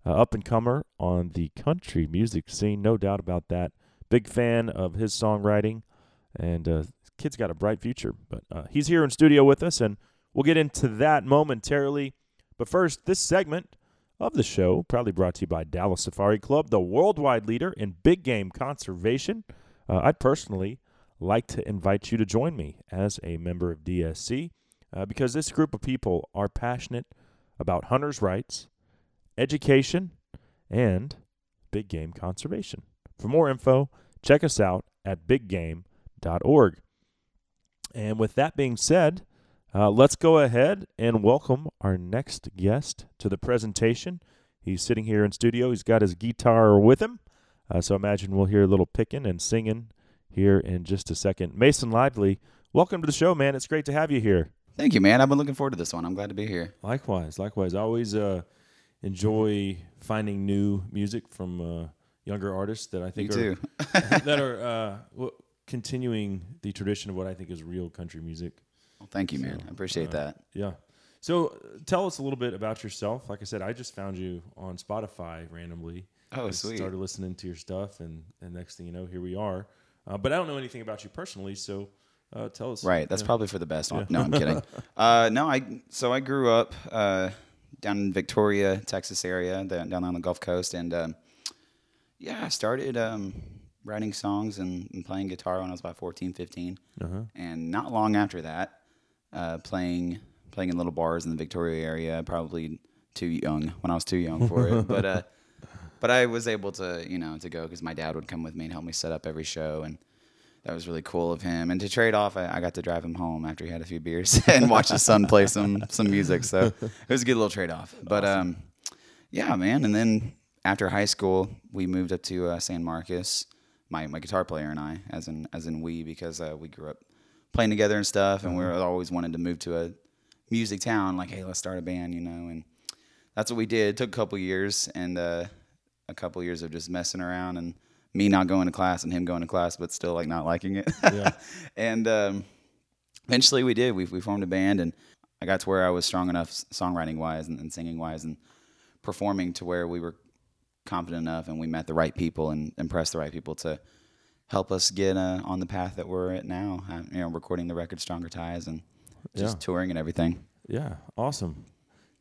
uh, up and comer on the country music scene, no doubt about that. Big fan of his songwriting, and uh, kid's got a bright future. But uh, he's here in studio with us, and we'll get into that momentarily. But first, this segment of the show, proudly brought to you by Dallas Safari Club, the worldwide leader in big game conservation. Uh, I'd personally like to invite you to join me as a member of DSC uh, because this group of people are passionate about hunters' rights, education, and big game conservation. For more info, check us out at biggame.org. And with that being said, uh, let's go ahead and welcome our next guest to the presentation. He's sitting here in studio. He's got his guitar with him. Uh, so imagine we'll hear a little picking and singing here in just a second. Mason Lively, welcome to the show, man. It's great to have you here. Thank you, man. I've been looking forward to this one. I'm glad to be here. Likewise, likewise. I always uh, enjoy finding new music from uh, younger artists that I think Me are too. that are uh, continuing the tradition of what I think is real country music. Well, thank you, man. I appreciate uh, that. Yeah. So uh, tell us a little bit about yourself. Like I said, I just found you on Spotify randomly. Oh, Just sweet. Started listening to your stuff, and, and next thing you know, here we are. Uh, but I don't know anything about you personally, so uh, tell us. Right. That's probably for the best. Yeah. No, I'm kidding. uh, no, I so I grew up uh, down in Victoria, Texas area, down, down on the Gulf Coast, and um, yeah, I started um, writing songs and, and playing guitar when I was about 14, 15. Uh-huh. and not long after that, uh, playing playing in little bars in the Victoria area. Probably too young when I was too young for it, but uh, but I was able to you know to go because my dad would come with me and help me set up every show, and that was really cool of him. And to trade off, I, I got to drive him home after he had a few beers and watch his son play some some music. So it was a good little trade off. But um, yeah, man. And then after high school, we moved up to uh, San Marcos. My my guitar player and I, as in as in we, because uh, we grew up playing together and stuff, and we were always wanted to move to a music town. Like, hey, let's start a band, you know. And that's what we did. It took a couple years and uh, a couple years of just messing around and me not going to class and him going to class, but still like not liking it. Yeah. and um, eventually we did. We, we formed a band, and I got to where I was strong enough songwriting wise and, and singing wise and performing to where we were confident enough and we met the right people and impressed the right people to help us get uh, on the path that we're at now. Uh, you know, recording the record Stronger Ties and just Yeah. touring and everything. Yeah. Awesome.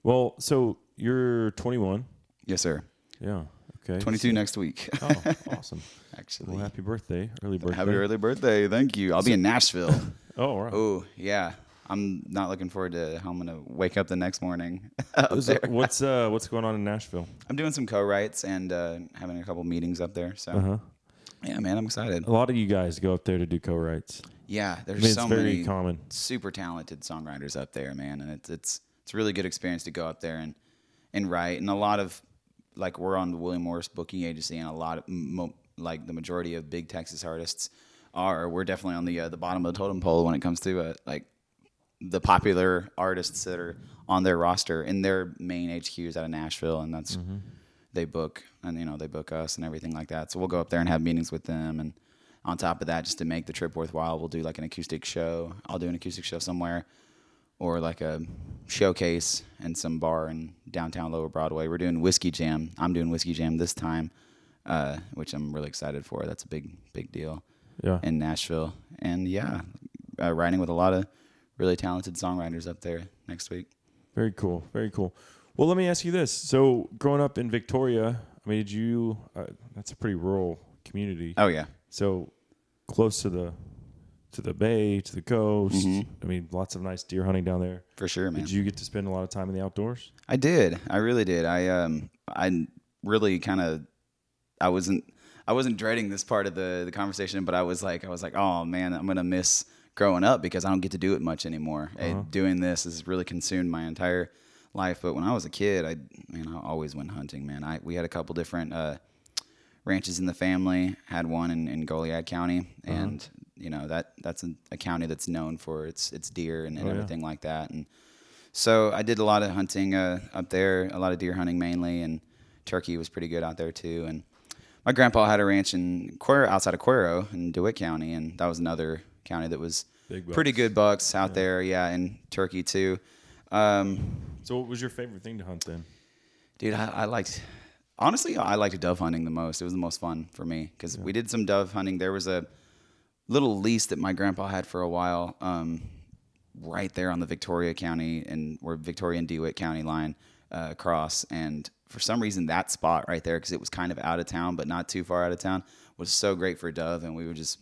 Well, so you're 21. Yes, sir. Yeah. Okay. 22 so- next week. Oh, awesome. Actually. Well, happy birthday. Early birthday. Happy early birthday. Thank you. I'll be in Nashville. Oh, all right. Oh, yeah. I'm not looking forward to how I'm going to wake up the next morning. it- what's uh what's going on in Nashville? I'm doing some co-writes and uh, having a couple meetings up there. So, Uh-huh. yeah, man, I'm excited. A lot of you guys go up there to do co-writes. Yeah, I there's mean, so many common. super talented songwriters up there, man, and it's it's it's a really good experience to go up there and and write. And a lot of like we're on the William Morris booking agency, and a lot of mo- like the majority of big Texas artists are. We're definitely on the uh, the bottom of the totem pole when it comes to uh, like the popular artists that are on their roster and their main HQ is out of Nashville, and that's Mm-hmm. they book and you know they book us and everything like that. So we'll go up there and have meetings with them, and on top of that, just to make the trip worthwhile, we'll do like an acoustic show. I'll do an acoustic show somewhere, or like a showcase in some bar in downtown Lower Broadway. We're doing Whiskey Jam. I'm doing Whiskey Jam this time, uh, which I'm really excited for. That's a big big deal Yeah. in Nashville, and yeah, uh, writing with a lot of really talented songwriters up there next week. Very cool. Very cool. Well, let me ask you this. So, growing up in Victoria, I mean, did you? Uh, that's a pretty rural community. Oh yeah, So, close to the to the bay, to the coast. Mhm. I mean, lots of nice deer hunting down there. for sure, man. Did you get to spend a lot of time in the outdoors? I did. I really did. I um I really kind of I wasn't I wasn't dreading this part of the the conversation, but I was like I was like, "Oh man, I'm going to miss growing up because I don't get to do it much anymore. Uh-huh. doing this has really consumed my entire life, but when I was a kid, I man, I always went hunting, man. I we had a couple different uh ranches in the family. Had one in, in Goliad County, Uh-huh. and you know that that's a, a county that's known for its its deer and, and Oh, yeah. everything like that. And so I did a lot of hunting uh, up there, a lot of deer hunting mainly, and turkey was pretty good out there too. And my grandpa had a ranch in Cuero, outside of Cuero in DeWitt County, and that was another county that was pretty good bucks out there. Yeah, and turkey too. Um, So, what was your favorite thing to hunt then? dude, I, I liked. Honestly, I liked dove hunting the most. It was the most fun for me because we did some dove hunting. There was a little lease that my grandpa had for a while, um, right there on the Victoria County and where Victoria and DeWitt County line uh, cross. And for some reason, that spot right there, because it was kind of out of town but not too far out of town, was so great for dove, and we would just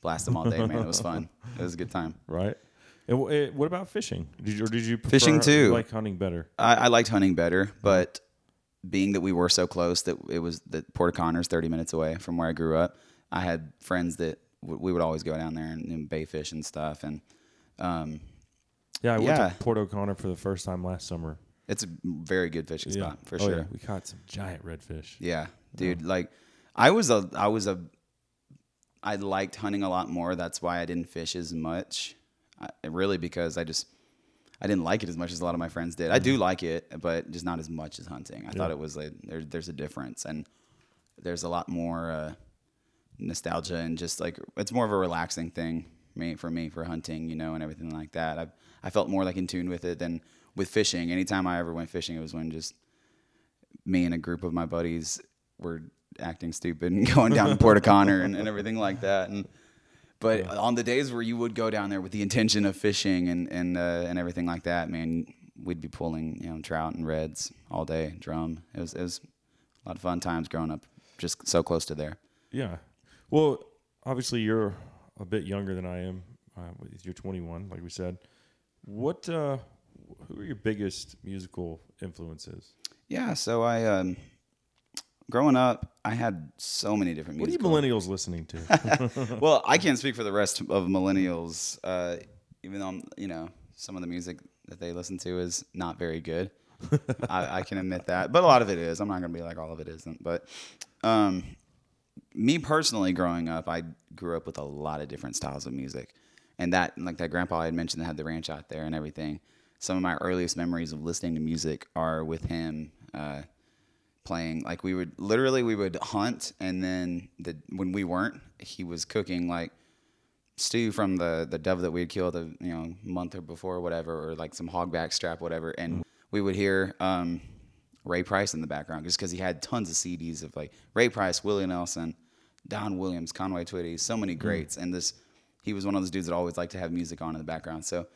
blast them all day. Man, it was fun. It was a good time. Right. And wh- eh, what about fishing? Did you or did you prefer, Fishing too. Like hunting better? I, I liked hunting better, but being that we were so close that it was that Port O'Connor's 30 minutes away from where I grew up, I had friends that w- we would always go down there and, and bay fish and stuff. And um, Yeah, I went Yeah. to Port O'Connor for the first time last summer. it's a very good fishing Yeah. spot for Oh, sure. yeah. We caught some giant redfish. Yeah, dude. Like, I was a, I was a, I liked hunting a lot more. That's why I didn't fish as much. I, really, because I just, I didn't like it as much as a lot of my friends did. I do like it, but just not as much as hunting. I thought it was like there, there's a difference, and there's a lot more uh, nostalgia and just like it's more of a relaxing thing me for me for hunting, you know, and everything like that. I I felt more like in tune with it than with fishing. Anytime I ever went fishing, it was when just me and a group of my buddies were acting stupid and going down to Port O'Connor and, and everything like that. And but on the days where you would go down there with the intention of fishing and and uh, and everything like that, man, we'd be pulling you know trout and reds all day, drum. It was it was a lot of fun times growing up, just so close to there. Yeah. Well, obviously you're a bit younger than I am. Uh, you're 21, like we said. What? Uh, who are your biggest musical influences? Yeah, so I um, growing up, I had so many different What are millennials listening to? well, I can't speak for the rest of millennials, uh, even though I'm, you know some of the music that they listen to is not very good. I, I can admit that, but a lot of it is. I'm not gonna be like all of it isn't. But um, me personally, growing up, I grew up with a lot of different styles of music, and that like that grandpa I had mentioned that had the ranch out there and everything. Some of my earliest memories of listening to music are with him. Uh, playing like we would literally we would hunt and then the when we weren't he was cooking like stew from the the dove that we had killed a you know month or before or whatever or like some hogback strap whatever and we would hear um ray price in the background just because he had tons of cds of like ray price willie nelson don williams conway twitty so many greats and this he was one of those dudes that always liked to have music on in the background so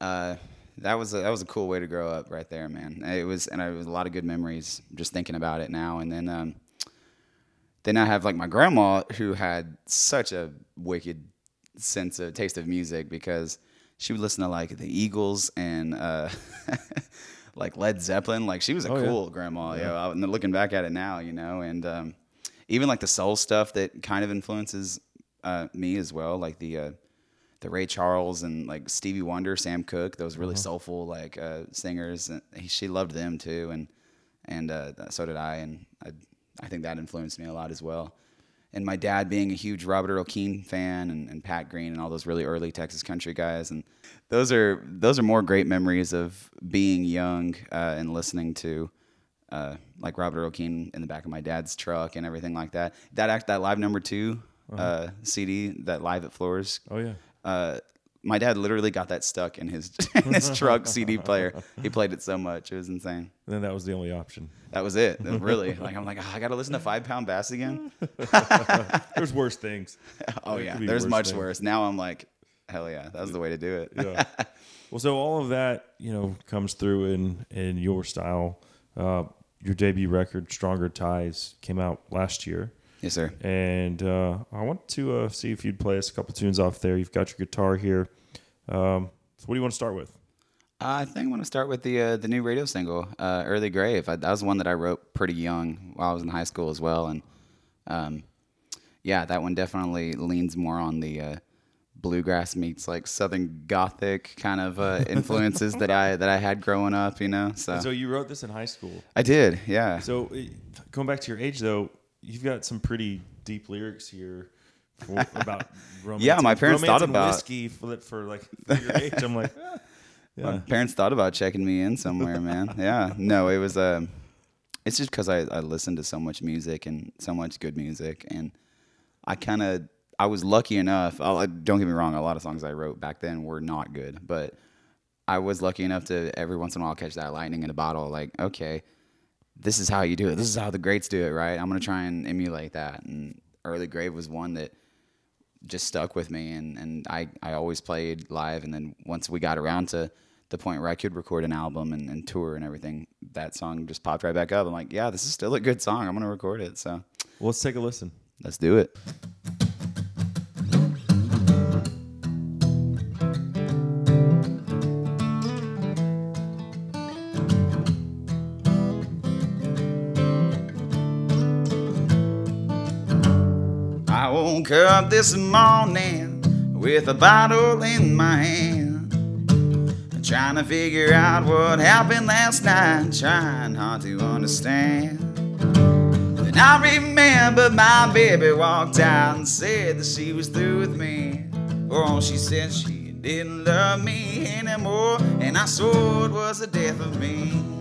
uh, that was a, that was a cool way to grow up right there, man. It was, and it was a lot of good memories just thinking about it now. And then, um, then I have like my grandma who had such a wicked sense of taste of music because she would listen to like the Eagles and uh, like Led Zeppelin. Like she was a Oh, yeah. cool grandma. You know, looking back at it now, you know, and um, even like the soul stuff that kind of influences uh, me as well, like the uh, the Ray Charles and like Stevie Wonder, Sam Cooke, those really soulful like uh, singers. And he, she loved them too, and and uh, so did I, and I, I think that influenced me a lot as well. And my dad being a huge Robert Earl Keen fan, and, and Pat Green, and all those really early Texas country guys, and those are those are more great memories of being young uh, and listening to. Uh, like Robert Earl Keen in the back of my dad's truck and everything like that. That act, that live number 2 uh CD, that live at Floore's, Oh yeah. Uh, my dad literally got that stuck in his in his truck CD player. He played it so much, it was insane. And then that was the only option. That was it. Really, like I'm like, "Ah, I got to listen to Five Pound Bass again. There's worse things. Oh There yeah, there's worse much things. worse. Now I'm like, hell yeah, that was the way to do it. yeah. Well, so all of that, you know, comes through in in your style. Uh, your debut record, "Stronger Ties," came out last year, yes, sir. and uh, I want to uh, see if you'd play us a couple tunes off there. You've got your guitar here. Um, so, what do you want to start with? I think I want to start with the uh, the new radio single, uh, "Early Grave." I, that was one that I wrote pretty young while I was in high school as well, and um, yeah, that one definitely leans more on the uh, bluegrass meets like southern gothic kind of uh, influences that I that I had growing up. You know, so, So, you wrote this in high school. I did, yeah. So, going back to your age, though, you've got some pretty deep lyrics here for, about romance. Yeah, my parents thought about- whiskey for, for like for your age. I'm like, ah, My parents thought about checking me in somewhere, man. Yeah, no, it was. Um, it's just because I, I listened to so much music and so much good music, and I kind of I was lucky enough. I'll, don't get me wrong, a lot of songs I wrote back then were not good, but I was lucky enough to every once in a while catch that lightning in a bottle. Like, okay, this is how you do it. This is how the greats do it, right? I'm gonna try and emulate that. And Early Grave was one that just stuck with me, and and I I always played live. And then once we got around to the point where I could record an album and, and tour and everything, that song just popped right back up. I'm like, yeah, this is still a good song. I'm gonna record it. So Well, let's take a listen. let's do it. Woke up this morning with a bottle in my hand. Trying to figure out what happened last night, trying hard to understand. Then I remember my baby walked out and said that she was through with me. Oh, she said she didn't love me anymore, and I swore it was the death of me.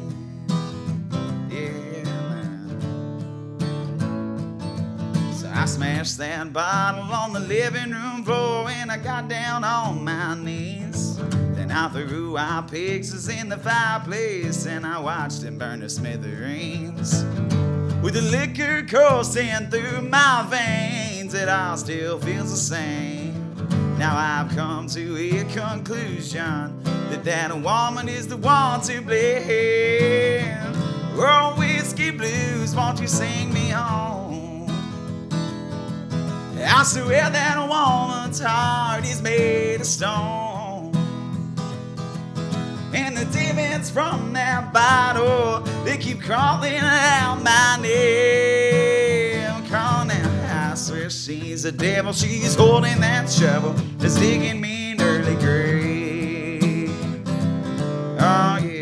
I smashed that bottle on the living room floor and I got down on my knees. Then I threw our pictures in the fireplace and I watched it burn to smithereens. With the liquor coursing through my veins, it all still feels the same. Now I've come to a conclusion that that woman is the one to blame. Oh, whiskey blues, won't you sing me home? I swear that a woman's heart is made of stone. And the demons from that bottle, they keep crawling out my name. Crawling out, I swear she's a devil. She's holding that shovel that's digging me an early grave. Oh, yeah.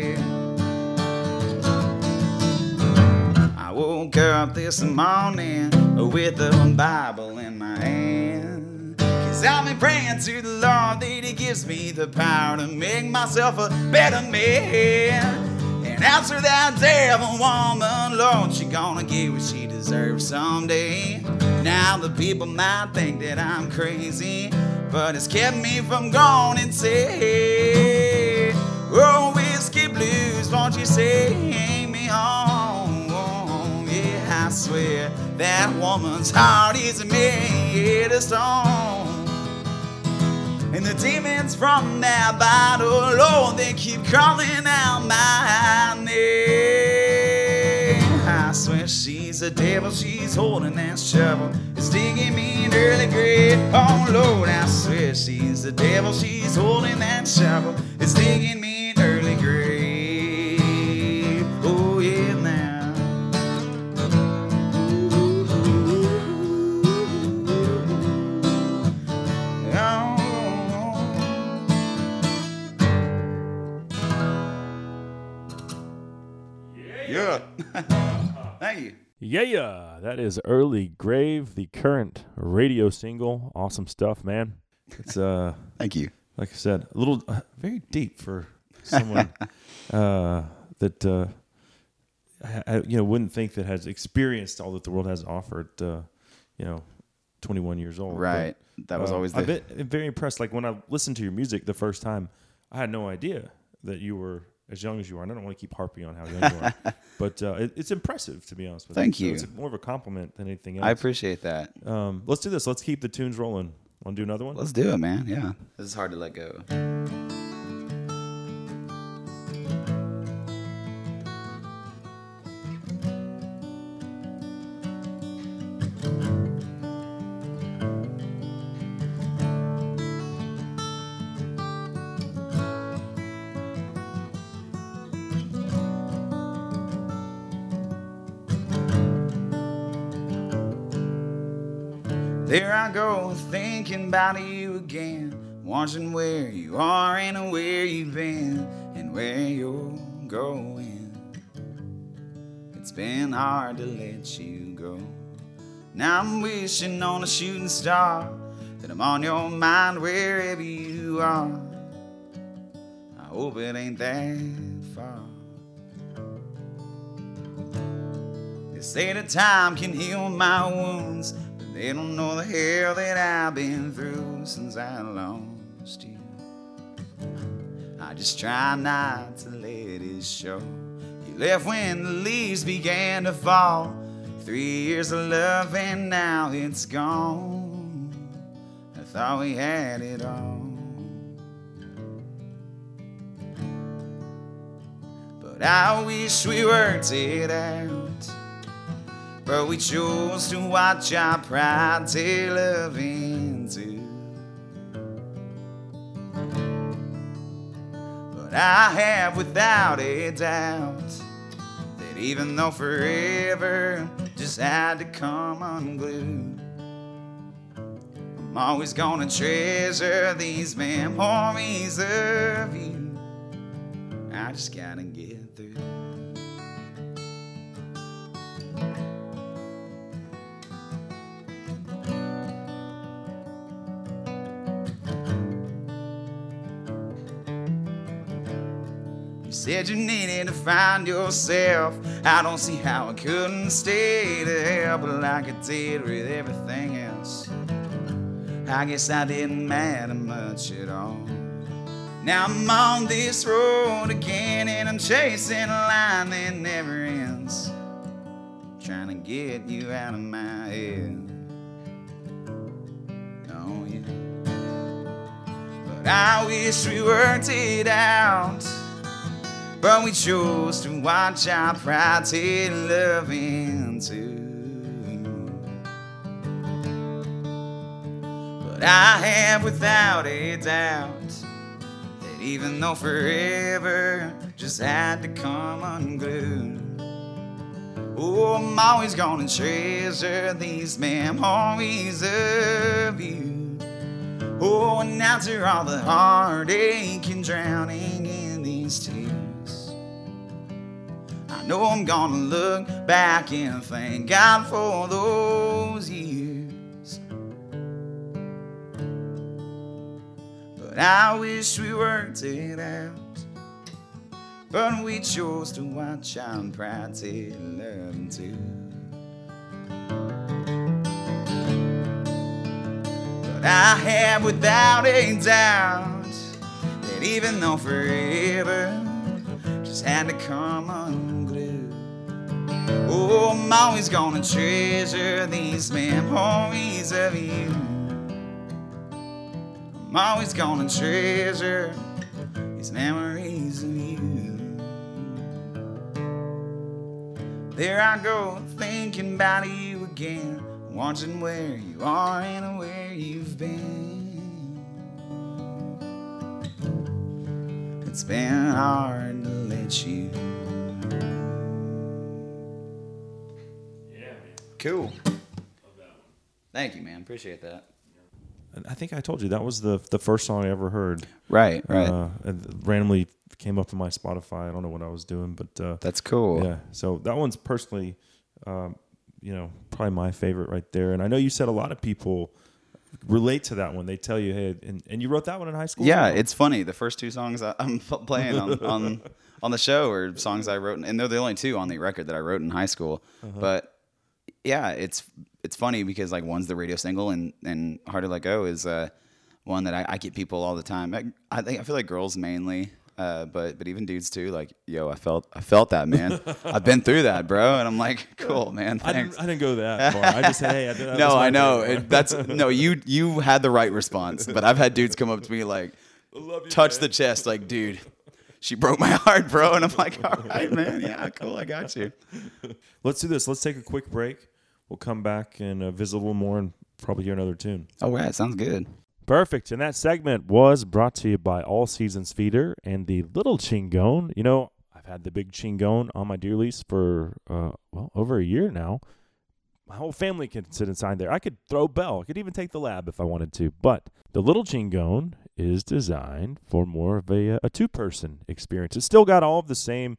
Woke up this morning with a Bible in my hand. Cause I've been praying to the Lord that He gives me the power to make myself a better man. And after that devil woman, Lord, she gonna get what she deserves someday. Now the people might think that I'm crazy, but it's kept me from going insane. Oh, whiskey blues, won't you sing swear that woman's heart is made of stone. And the demons from that bottle, oh, they keep calling out my name. I swear she's a devil, she's holding that shovel. It's digging me an early grave. Oh, Lord, I swear she's a devil, she's holding that shovel. It's digging me Yeah, yeah. That is Early Grave, the current radio single. Awesome stuff, man. It's uh Thank you. like I said, a little uh, very deep for someone uh that uh I, I, you know wouldn't think that has experienced all that the world has offered uh you know 21 years old. But, Right. That was uh, always I've been very impressed like when I listened to your music the first time, I had no idea that you were as young as you are. And I don't want to keep harping on how young you are, but uh, it, it's impressive to be honest with you. Thank you. you. So it's more of a compliment than anything else. I appreciate that. Um, let's do this. Let's keep the tunes rolling. Want to do another one? Let's do it, man. Yeah. This is hard to let go. Thinking about you again. Watching where you are and where you've been and where you're going. It's been hard to let you go. Now I'm wishing on a shooting star that I'm on your mind wherever you are. I hope it ain't that far. They say that time can heal my wounds, they don't know the hell that I've been through since I lost you. I just try not to let it show. You left when the leaves began to fall. Three years of love and now it's gone. I thought we had it all. But I wish we worked it out. But we chose to watch our pride tear love into. But I have without a doubt that even though forever just had to come unglued, I'm always gonna treasure these memories of you. I just gotta get said you needed to find yourself. I don't see how I couldn't stay there, but like I did with everything else. I guess I didn't matter much at all. Now I'm on this road again and I'm chasing a line that never ends. Trying to get you out of my head. Oh, yeah. But I wish we worked it out. But we chose to watch our pride tear love into. But I have without a doubt that even though forever just had to come unglued. Oh, I'm always gonna treasure these memories of you. Oh, and after all the heartache and drowning in these tears, I know I'm gonna look back and thank God for those years. But I wish we worked it out. But we chose to watch our pride till love. But I have without a doubt that even though forever just had to come unglued. Oh, I'm always gonna treasure these memories of you. I'm always gonna treasure these memories of you. There I go, thinking about you again, watching where you are and where you've been. It's been hard to let you. Cool. Thank you, man. Appreciate that. I think I told you that was the the first song I ever heard. Right, right. Uh, and randomly came up in my Spotify. I don't know what I was doing, but uh, That's cool. Yeah, so that one's personally, um, you know, probably my favorite right there. And I know you said a lot of people relate to that one. They tell you, hey, and, and you wrote that one in high school. Yeah, it's funny. The first two songs I'm playing on, on on the show are songs I wrote, and they're the only two on the record that I wrote in high school. Uh-huh. But yeah, it's it's funny because like one's the radio single, and and Hard to Let Go is uh, one that I, I get people all the time. I, I think I feel like girls mainly. Uh, but but even dudes too, like yo, I felt I felt that man. I've been through that, bro, and I'm like, cool, man. I didn't, I didn't go that far. I just said, hey, I did, no, I know. It, that's no. You you had the right response, but I've had dudes come up to me like, touch the chest, like, dude, she broke my heart, bro, and I'm like, all right, man, yeah, cool, I got you. Let's do this. Let's take a quick break. We'll come back and uh, visit a little more and probably hear another tune. Oh, All right, sounds good. Perfect. And that segment was brought to you by All Seasons Feeder and the Little Chingon. You know, I've had the big Chingon on my deer lease for, uh, well, over a year now. My whole family can sit inside there. I could throw bell. I could even take the lab if I wanted to. But the Little Chingon is designed for more of a, a two person experience. It's still got all of the same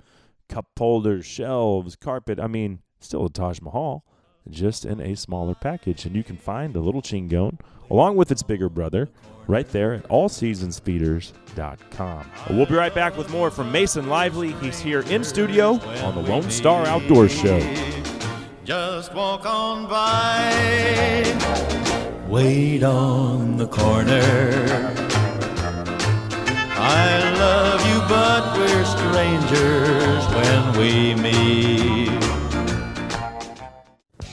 cup holders, shelves, carpet. I mean, still a Taj Mahal, just in a smaller package. And you can find the Little Chingon along with its bigger brother right there at allseasonsfeeders.com. We'll be right back with more from Mason Lively. He's here in studio on the Lone Star Outdoor Show. Just walk on by. Wait on the corner. I love you, but we're strangers when we meet.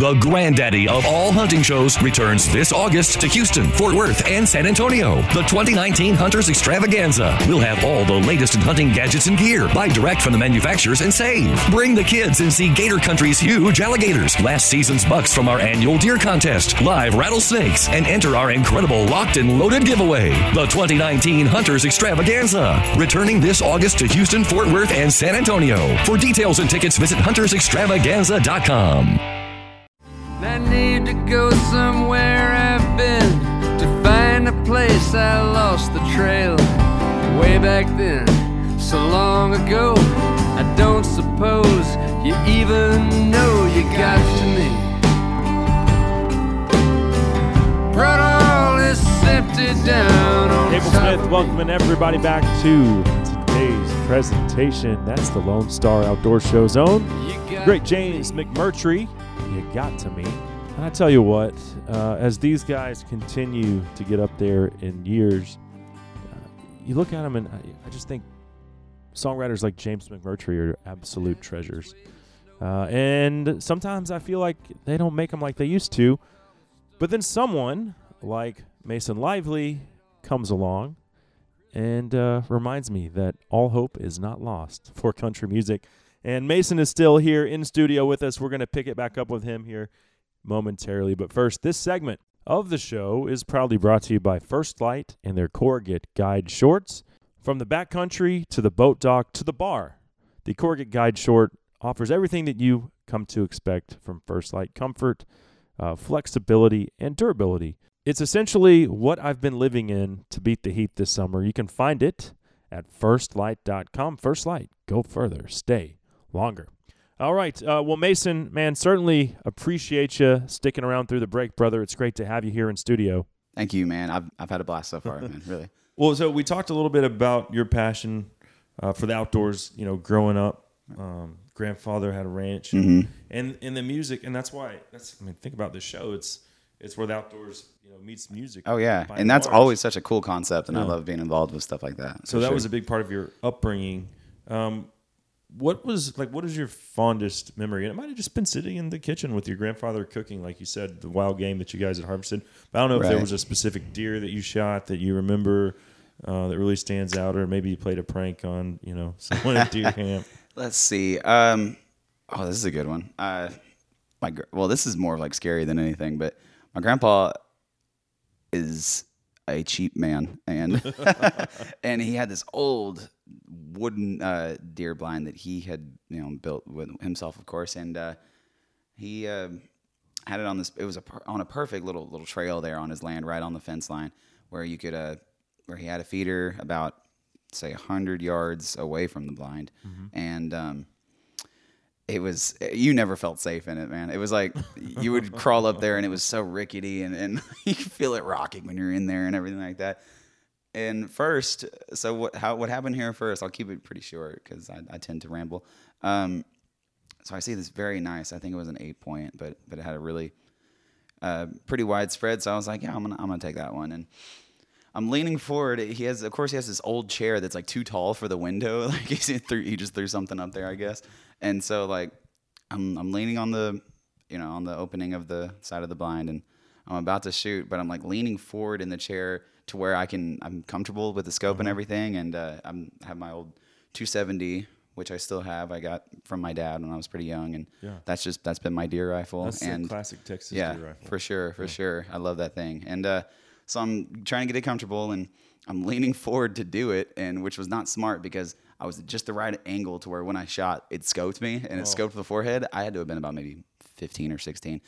The granddaddy of all hunting shows returns this August to Houston, Fort Worth, and San Antonio. The 2019 Hunters Extravaganza. We'll have all the latest in hunting gadgets and gear. Buy direct from the manufacturers and save. Bring the kids and see Gator Country's huge alligators, last season's bucks from our annual deer contest, live rattlesnakes, and enter our incredible locked and loaded giveaway. The 2019 Hunters Extravaganza. Returning this August to Houston, Fort Worth, and San Antonio. For details and tickets, visit huntersextravaganza.com. I need to go somewhere I've been to find a place I lost the trail way back then, so long ago. I don't suppose you even know you got to me. Brought all this empty down on Cable Smith welcoming everybody back to today's presentation. That's the Lone Star Outdoor Show Zone. Great James McMurtry, you got to me. And I tell you what, uh, as these guys continue to get up there in years, uh, you look at them and I, I just think songwriters like James McMurtry are absolute treasures. Uh, and sometimes I feel like they don't make them like they used to. But then someone like Mason Lively comes along and uh, reminds me that all hope is not lost for country music. And Mason is still here in studio with us. We're going to pick it back up with him here momentarily. But first, this segment of the show is proudly brought to you by First Lite and their Corrugate Guide Shorts. From the backcountry to the boat dock to the bar, the Corrugate Guide Short offers everything that you come to expect from First Lite comfort, uh, flexibility, and durability. It's essentially what I've been living in to beat the heat this summer. You can find it at firstlite.com. First Lite, go further, stay longer. All right. Uh, well, Mason, man, certainly appreciate you sticking around through the break, brother. It's great to have you here in studio. Thank you, man. I've, I've had a blast so far, man. Really. Well, so we talked a little bit about your passion uh, for the outdoors. You know, growing up, um, grandfather had a ranch, and, Mhm. and and the music, and that's why. That's I mean, think about this show. It's it's where the outdoors you know meets music. Oh yeah, and that's large. always such a cool concept, and I love being involved with stuff like that. So that sure. was a big part of your upbringing. Um, what was like? What is your fondest memory? And it might have just been sitting in the kitchen with your grandfather cooking, like you said, the wild game that you guys had harvested. But I don't know if there was a specific deer that you shot that you remember uh, that really stands out, or maybe you played a prank on you know someone at deer camp. Let's see. Um, oh, this is a good one. Uh, my gr- well, this is more like scary than anything, but my grandpa is a cheap man, and and he had this old wooden uh, deer blind that he had you know built with himself, of course, and uh, he uh, had it on this. It was a per, on a perfect little little trail there on his land, right on the fence line, where you could uh, where he had a feeder about say hundred yards away from the blind, Mm-hmm. and um, it was you never felt safe in it, man. It was like you would crawl up there and it was so rickety and, and you could feel it rocking when you're in there and everything like that. And first, so what how what happened here first? I'll keep it pretty short because I, I tend to ramble. Um, so I see this very nice. I think it was an eight point, but but it had a really uh, pretty widespread. So I was like, yeah, I'm gonna I'm gonna take that one. And I'm leaning forward. He has, of course, he has this old chair that's like too tall for the window. Like he threw, he just threw something up there, I guess. And so like, I'm I'm leaning on the, you know, on the opening of the side of the blind, and I'm about to shoot, but I'm like leaning forward in the chair to where I can, I'm comfortable with the scope and everything, and uh, I'm have my old 270, which I still have. I got from my dad when I was pretty young, and Yeah. that's just that's been my deer rifle. That's and classic Texas yeah, deer rifle. for sure, for Yeah. sure. I love that thing. And uh, so I'm trying to get it comfortable and I'm leaning forward to do it, and which was not smart because I was at just the right angle to where when I shot, it scoped me and it Oh. scoped the forehead. I had to have been about maybe 15 or 16.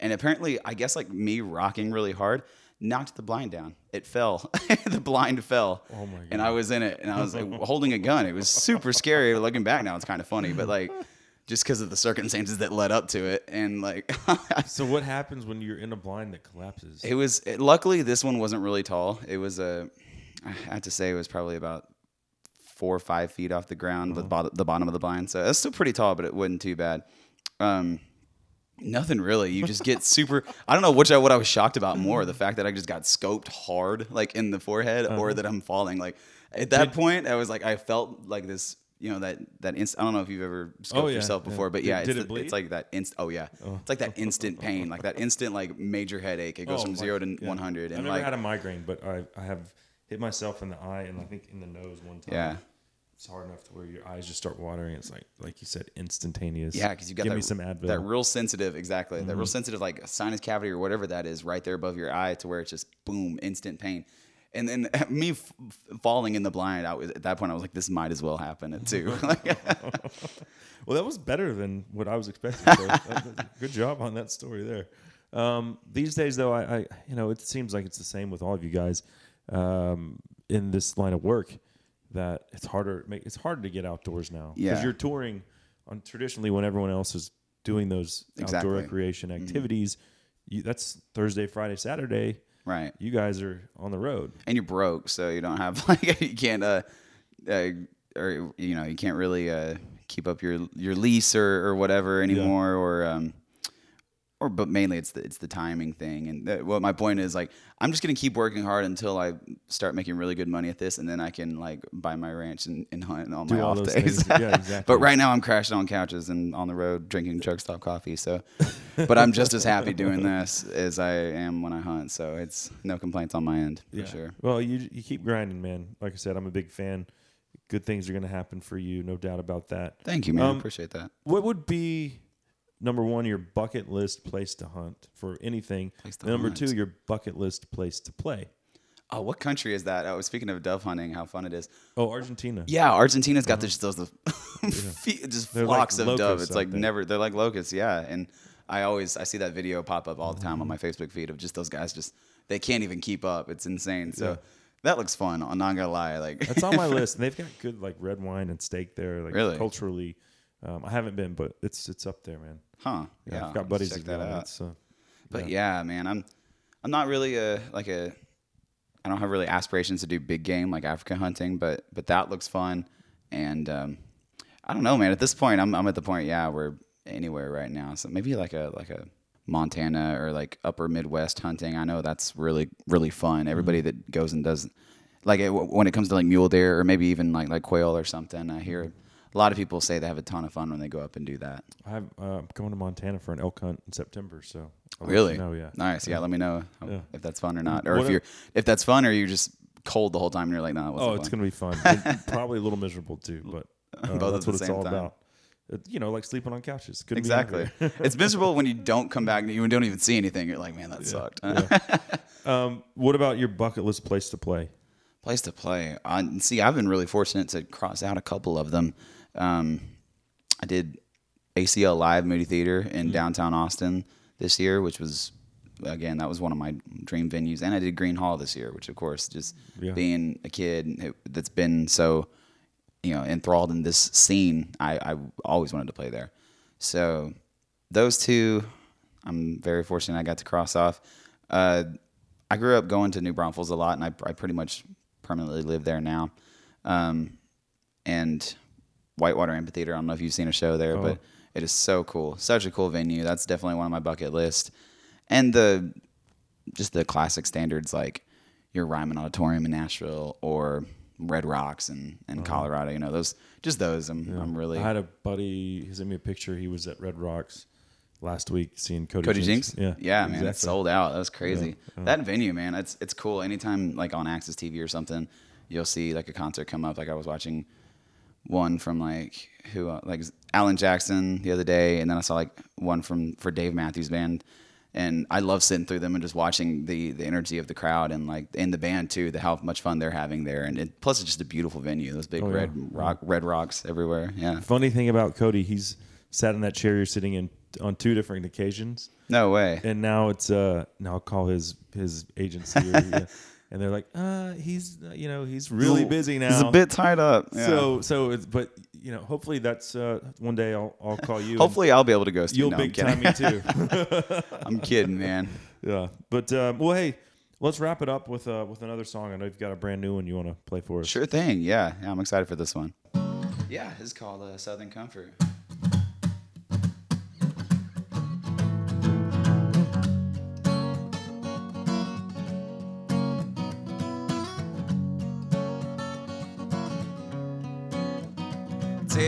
And apparently, I guess like me rocking really hard knocked the blind down. It fell. the blind fell. Oh my And I was in it, and I was like holding a gun. It was super scary. Looking back now, it's kind of funny, but like just because of the circumstances that led up to it, and like So what happens when you're in a blind that collapses? it was. It, luckily, this one wasn't really tall. It was a. I have to say, it was probably about four or five feet off the ground, with bottom, the bottom of the blind. So it's still pretty tall, but it wasn't too bad. Um, nothing really. You just get super. I don't know which I, what I was shocked about more: the mm. fact that I just got scoped hard, like in the forehead, or uh-huh. that I'm falling. Like at that point, I was like, I felt like this. You know that that inst- I don't know if you've ever oh, scoped Oh, yeah, yourself yeah. before, but yeah, did it's, the- bleed? it's like that inst. Oh yeah, Oh. it's like that instant pain, like that instant like major headache. It goes Oh, from my- zero to yeah. 100, and I've never like had a migraine, but I, I have hit myself in the eye and I think in the nose one time. Yeah. It's hard enough to where your eyes just start watering. It's like, like you said, instantaneous. Yeah, because you got Give that, me some Advil. that real sensitive, exactly. That real Mhm. sensitive, like sinus cavity or whatever that is, right there above your eye, to where it's just boom, instant pain. And then me f- f- falling in the blind, I was at that point. I was like, this might as well happen at two. well, that was better than what I was expecting. So good job on that story there. Um, these days, though, I, I, you know, it seems like it's the same with all of you guys um, in this line of work. That it's harder. It's harder to get outdoors now because Yeah. you're touring on traditionally when everyone else is doing those Exactly. outdoor recreation Mhm. activities. You, that's Thursday, Friday, Saturday. Right. You guys are on the road. and you're broke, so you don't have like you can't uh, uh or you know you can't really uh keep up your your lease or or whatever anymore or um or but mainly it's the it's the timing thing and that, what my point is like I'm just gonna keep working hard until I start making really good money at this and then I can like buy my ranch and, and hunt on Do my all off days. Yeah, exactly. but right now I'm crashing on couches and on the road drinking truck stop coffee. So, but I'm just as happy doing this as I am when I hunt. So it's no complaints on my end for sure. Well, you you keep grinding, man. Like I said, I'm a big fan. Good things are going to happen for you, no doubt about that. Um, Thank you, man. I appreciate that. What would be number one your bucket list place to hunt for anything? number hunt. two, your bucket list place to play. Oh, what country is that? I Oh, speaking of dove hunting, how fun it is. Oh, Argentina. Yeah, Argentina's got uh-huh. this, those fe- just They're like flocks of dove. It's like never. They're like locusts. Yeah, and I always I see that video pop up all the time on mm-hmm. my Facebook feed of just those guys. Just they can't even keep up. It's insane. So Yeah. that looks fun. I'm not gonna lie. Like That's on my list, and they've got good like red wine and steak there. Like Really? culturally, um, I haven't been, but it's it's up there, man. Huh? Yeah, Yeah, I've got buddies check that out. It's, uh, But yeah. man, I'm I'm not really a like a I don't have really aspirations to do big game like Africa hunting, but but that looks fun. And um, I don't know, man. At this point, I'm I'm at the point, yeah, where anywhere right now. So maybe like a like a Montana or like upper Midwest hunting. I know that's really really fun. Everybody that goes and does like it, when it comes to like mule deer or maybe even like like quail or something. I hear a lot of people say they have a ton of fun when they go up and do that. I uh, I'm going to Montana for an elk hunt in September, so I'll Really? know, yeah. Nice. Yeah. Let me know Yeah. if that's fun or not, or What if you're if that's fun or you're just cold the whole time and you're like, no, nah, oh, it's going to be fun. Probably a little miserable too, but uh, Both that's what it's all time. about. You know, like sleeping on couches. Couldn't exactly. it's miserable when you don't come back and you don't even see anything. You're like, man, that sucked. Yeah. um, what about your bucket list place to play? Place to play. Uh, see, I've been really fortunate to cross out a couple of them. Um, I did ACL Live Moody Theater Mm-hmm. in downtown Austin this year, which was again that was one of my dream venues. And I did Gruene Hall this year, which of course just Yeah. being a kid that's been so you know enthralled in this scene, I, I always wanted to play there. So those two, I'm very fortunate I got to cross off. Uh, I grew up going to New Braunfels a lot, and I, I pretty much permanently live there now. Um, and Whitewater Amphitheater, I don't know if you've seen a show there, Oh. but it is so cool. Such a cool venue. That's definitely one of my bucket list. And the just the classic standards like your Ryman Auditorium in Nashville or Red Rocks in, in uh-huh. Colorado. You know, those just those I'm, Yeah. I'm really I had a buddy. He sent me a picture. He was at Red Rocks last week seeing Cody, Cody Jinks. Yeah, yeah, man, it's exactly. sold out. That was crazy. Yeah. That venue, man, it's it's cool. Anytime like on AXS TV or something, you'll see like a concert come up. Like I was watching one from like who uh, like Alan Jackson the other day, and then I saw like one from for Dave Matthews Band. And I love sitting through them and just watching the the energy of the crowd and like in the band too, the how much fun they're having there. And it, plus, it's just a beautiful venue. Those big Oh, yeah. red rock red rocks everywhere. Yeah. Funny thing about Cody, he's sat in that chair you're sitting in on two different occasions. No way. And now it's uh now I'll call his his agency or, yeah, and they're like, uh, he's uh, you know he's really He's a- busy now. he's a bit tied up, yeah. So so it's but you know hopefully that's uh one day I'll I'll call you. Hopefully I'll be able to go. You'll no, I'm big time me too. I'm kidding, man. Yeah, but um, well, hey, let's wrap it up with uh with another song. I know you've got a brand new one you want to play for us. Sure thing. Yeah, yeah, I'm excited for this one. Yeah, it's called uh, Southern Comfort.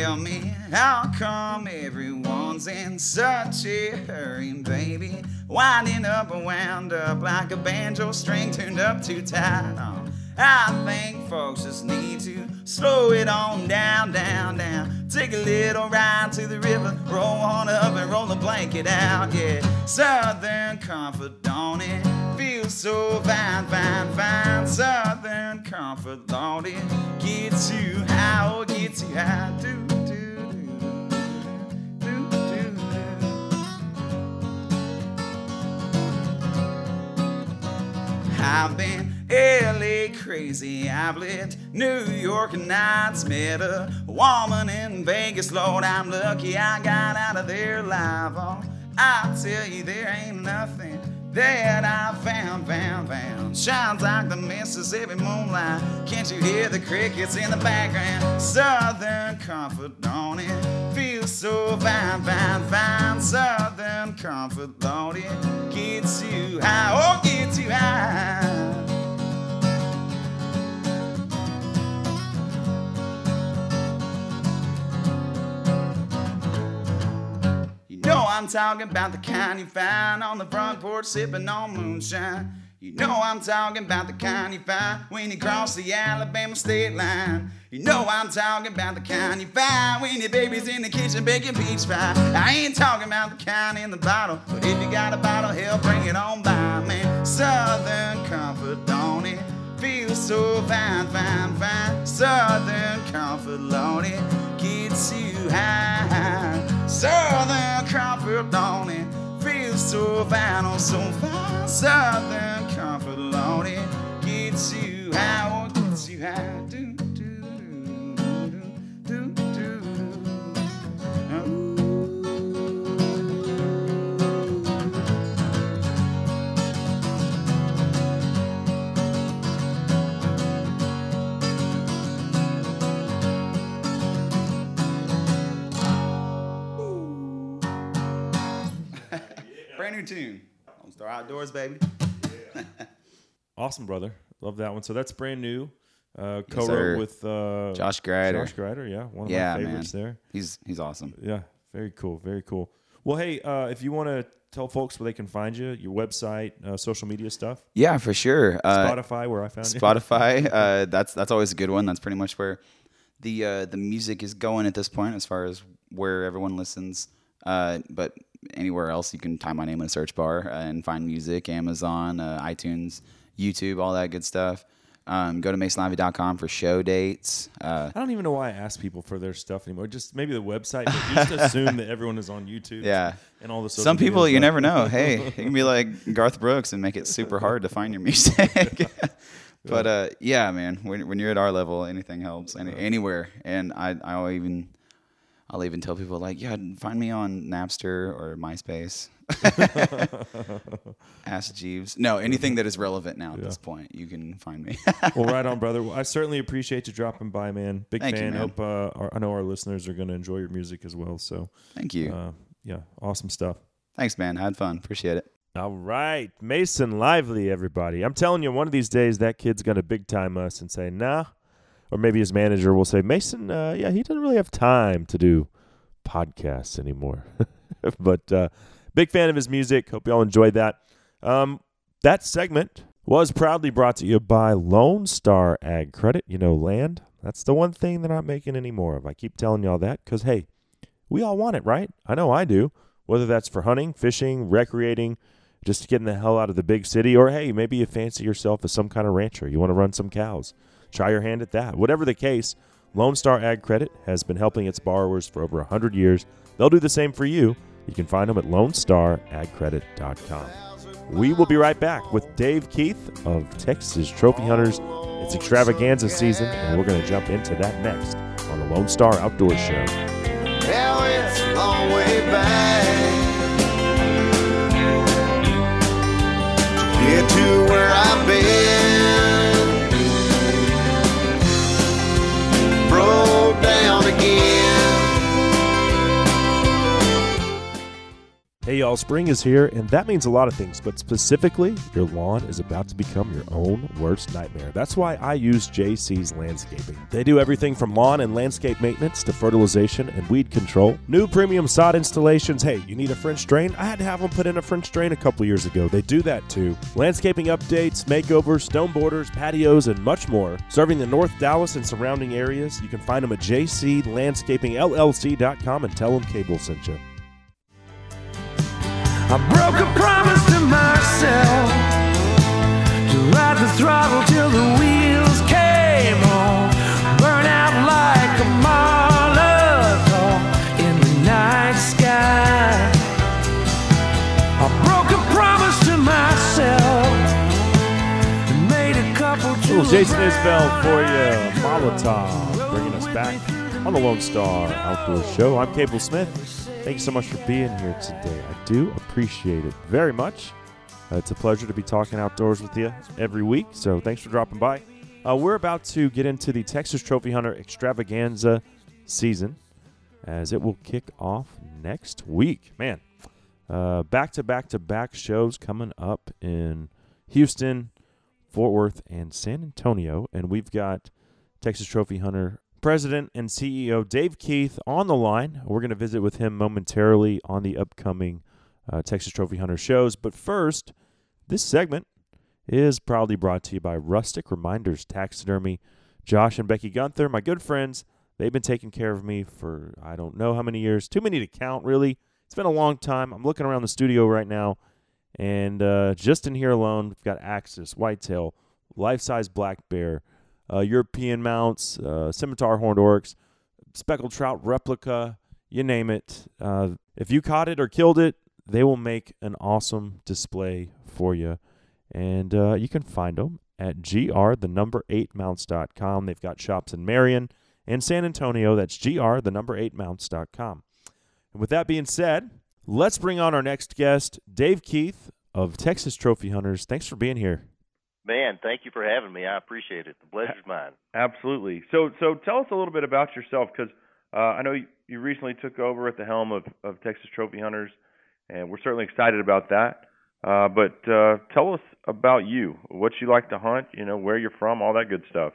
Tell me how come everyone's in such a hurry, baby? Winding up and wound up like a banjo string tuned up too tight. Oh, I think folks just need to slow it on down, down, down. Take a little ride to the river, roll on up and roll the blanket out. Yeah, Southern comfort, don't it? Feels so fine, fine, fine. Southern comfort, don't it? Gets you oh, gets you high. Do, I've been LA crazy. I've lived New York nights. Met a woman in Vegas. Lord, I'm lucky I got out of there alive. Oh, I tell you, there ain't nothing that I found, found, found. Shines like the Mississippi moonlight. Can't you hear the crickets in the background? Southern comfort, don't it? Feels so fine, fine, fine. Southern comfort, don't it? Gets you high, oh, gets you know I'm talking about the kind you find on the front porch sipping on moonshine. You know I'm talking about the kind you find when you cross the Alabama state line. You know I'm talking about the kind you find when your baby's in the kitchen baking peach pie. I ain't talking about the kind in the bottle, but if you got a bottle, hell, bring it on by, man. Southern comfort, don't it? Feels so fine, fine, fine. Southern comfort, don't it gets you high. Southern comfort, don't it? Feels so fine, oh, so fine. Southern comfort, don't it gets you high, oh, gets you high. Do, Brand new tune. Lone Star Outdoors, baby. Awesome, brother. Love that one. So that's brand new. Uh, Yes, co-wrote sir. with uh, Josh Grider. Josh Grider, yeah, one of yeah, my favorites man. there. He's he's awesome. Yeah, very cool, very cool. Well, hey, uh, if you want to tell folks where they can find you, your website, uh, social media stuff. Yeah, for sure. Uh, Spotify, where I found you. Spotify. uh, that's that's always a good one. That's pretty much where the uh, the music is going at this point, as far as where everyone listens. Uh, but anywhere else, you can type my name in a search bar uh, and find music. Amazon, uh, iTunes, YouTube, all that good stuff. Um, go to masonlively.com for show dates. Uh, I don't even know why I ask people for their stuff anymore. Just maybe the website. Just assume that everyone is on YouTube. Yeah. and all the social Some people, you stuff. never know. Hey, you can be like Garth Brooks and make it super hard to find your music. but uh, yeah, man, when, when you're at our level, anything helps. Any, anywhere, and I I'll even I'll even tell people like, yeah, find me on Napster or MySpace. Ask Jeeves. No, anything that is relevant now at this point, you can find me. well, right on, brother. Well, I certainly appreciate you dropping by, man. Big Thank you, fan. man. Hope uh, our, I know our listeners are going to enjoy your music as well. So, Thank you. Uh, yeah, awesome stuff. Thanks, man. I had fun. Appreciate it. All right, Mason Lively, everybody. I'm telling you, one of these days that kid's gonna big time us and say, "Nah," or maybe his manager will say, "Mason, uh, yeah, he doesn't really have time to do podcasts anymore." but uh, big fan of his music. Hope y'all enjoyed that. Um, that segment was proudly brought to you by Lone Star Ag Credit. You know, land. That's the one thing they're not making any more of. I keep telling y'all that because hey, we all want it, right? I know I do. Whether that's for hunting, fishing, recreating, just getting the hell out of the big city, or hey, maybe you fancy yourself as some kind of rancher. You want to run some cows. Try your hand at that. Whatever the case, Lone Star Ag Credit has been helping its borrowers for over 100 years. They'll do the same for you. You can find them at LoneStarAgCredit.com. We will be right back with Dave Keith of Texas Trophy Hunters. It's extravaganza season, and we're going to jump into that next on the Lone Star Outdoor Show. Well, it's a long way back to get to where I've been. Hey y'all, spring is here, and that means a lot of things, but specifically, your lawn is about to become your own worst nightmare. That's why I use JC's Landscaping. They do everything from lawn and landscape maintenance to fertilization and weed control. New premium sod installations. Hey, you need a French drain? I had to have them put in a French drain a couple years ago. They do that too. Landscaping updates, makeovers, stone borders, patios, and much more. Serving the North Dallas and surrounding areas, you can find them at jclandscapingllc.com and tell them Cable sent you. I broke a promise to myself to ride the throttle till the wheels came on. Burn out like a Molotov in the night sky. I broke a promise to myself and made a couple Little Jason Isbell for you, Molotov, bringing us back on the Lone Star Outdoor Show. I'm Cable Smith. Thank you so much for being here today. I do appreciate it very much. Uh, it's a pleasure to be talking outdoors with you every week, so thanks for dropping by. Uh, we're about to get into the Texas Trophy Hunter Extravaganza season as it will kick off next week. Man, back to back to back shows coming up in Houston, Fort Worth, and San Antonio. And we've got Texas Trophy Hunter President and CEO Dave Keith on the line. We're going to visit with him momentarily on the upcoming uh, Texas Trophy Hunter shows. But first, this segment is proudly brought to you by Rustic Reminders Taxidermy. Josh and Becky Gunther, my good friends, they've been taking care of me for I don't know how many years. Too many to count, really. It's been a long time. I'm looking around the studio right now, and uh, just in here alone, we've got Axis, Whitetail, Life Size Black Bear uh, European mounts, uh, scimitar horned oryx, speckled trout replica, you name it. Uh, if you caught it or killed it, they will make an awesome display for you. And uh, you can find them at gr the number 8 mounts.com. They've got shops in Marion and San Antonio. That's gr the number 8 mounts.com. And with that being said, let's bring on our next guest, Dave Keith of Texas Trophy Hunters. Thanks for being here. Man, thank you for having me. I appreciate it. The pleasure's mine. Absolutely. So, so tell us a little bit about yourself, because uh, I know you, you recently took over at the helm of, of Texas Trophy Hunters, and we're certainly excited about that. Uh, but uh, tell us about you, what you like to hunt, you know, where you're from, all that good stuff.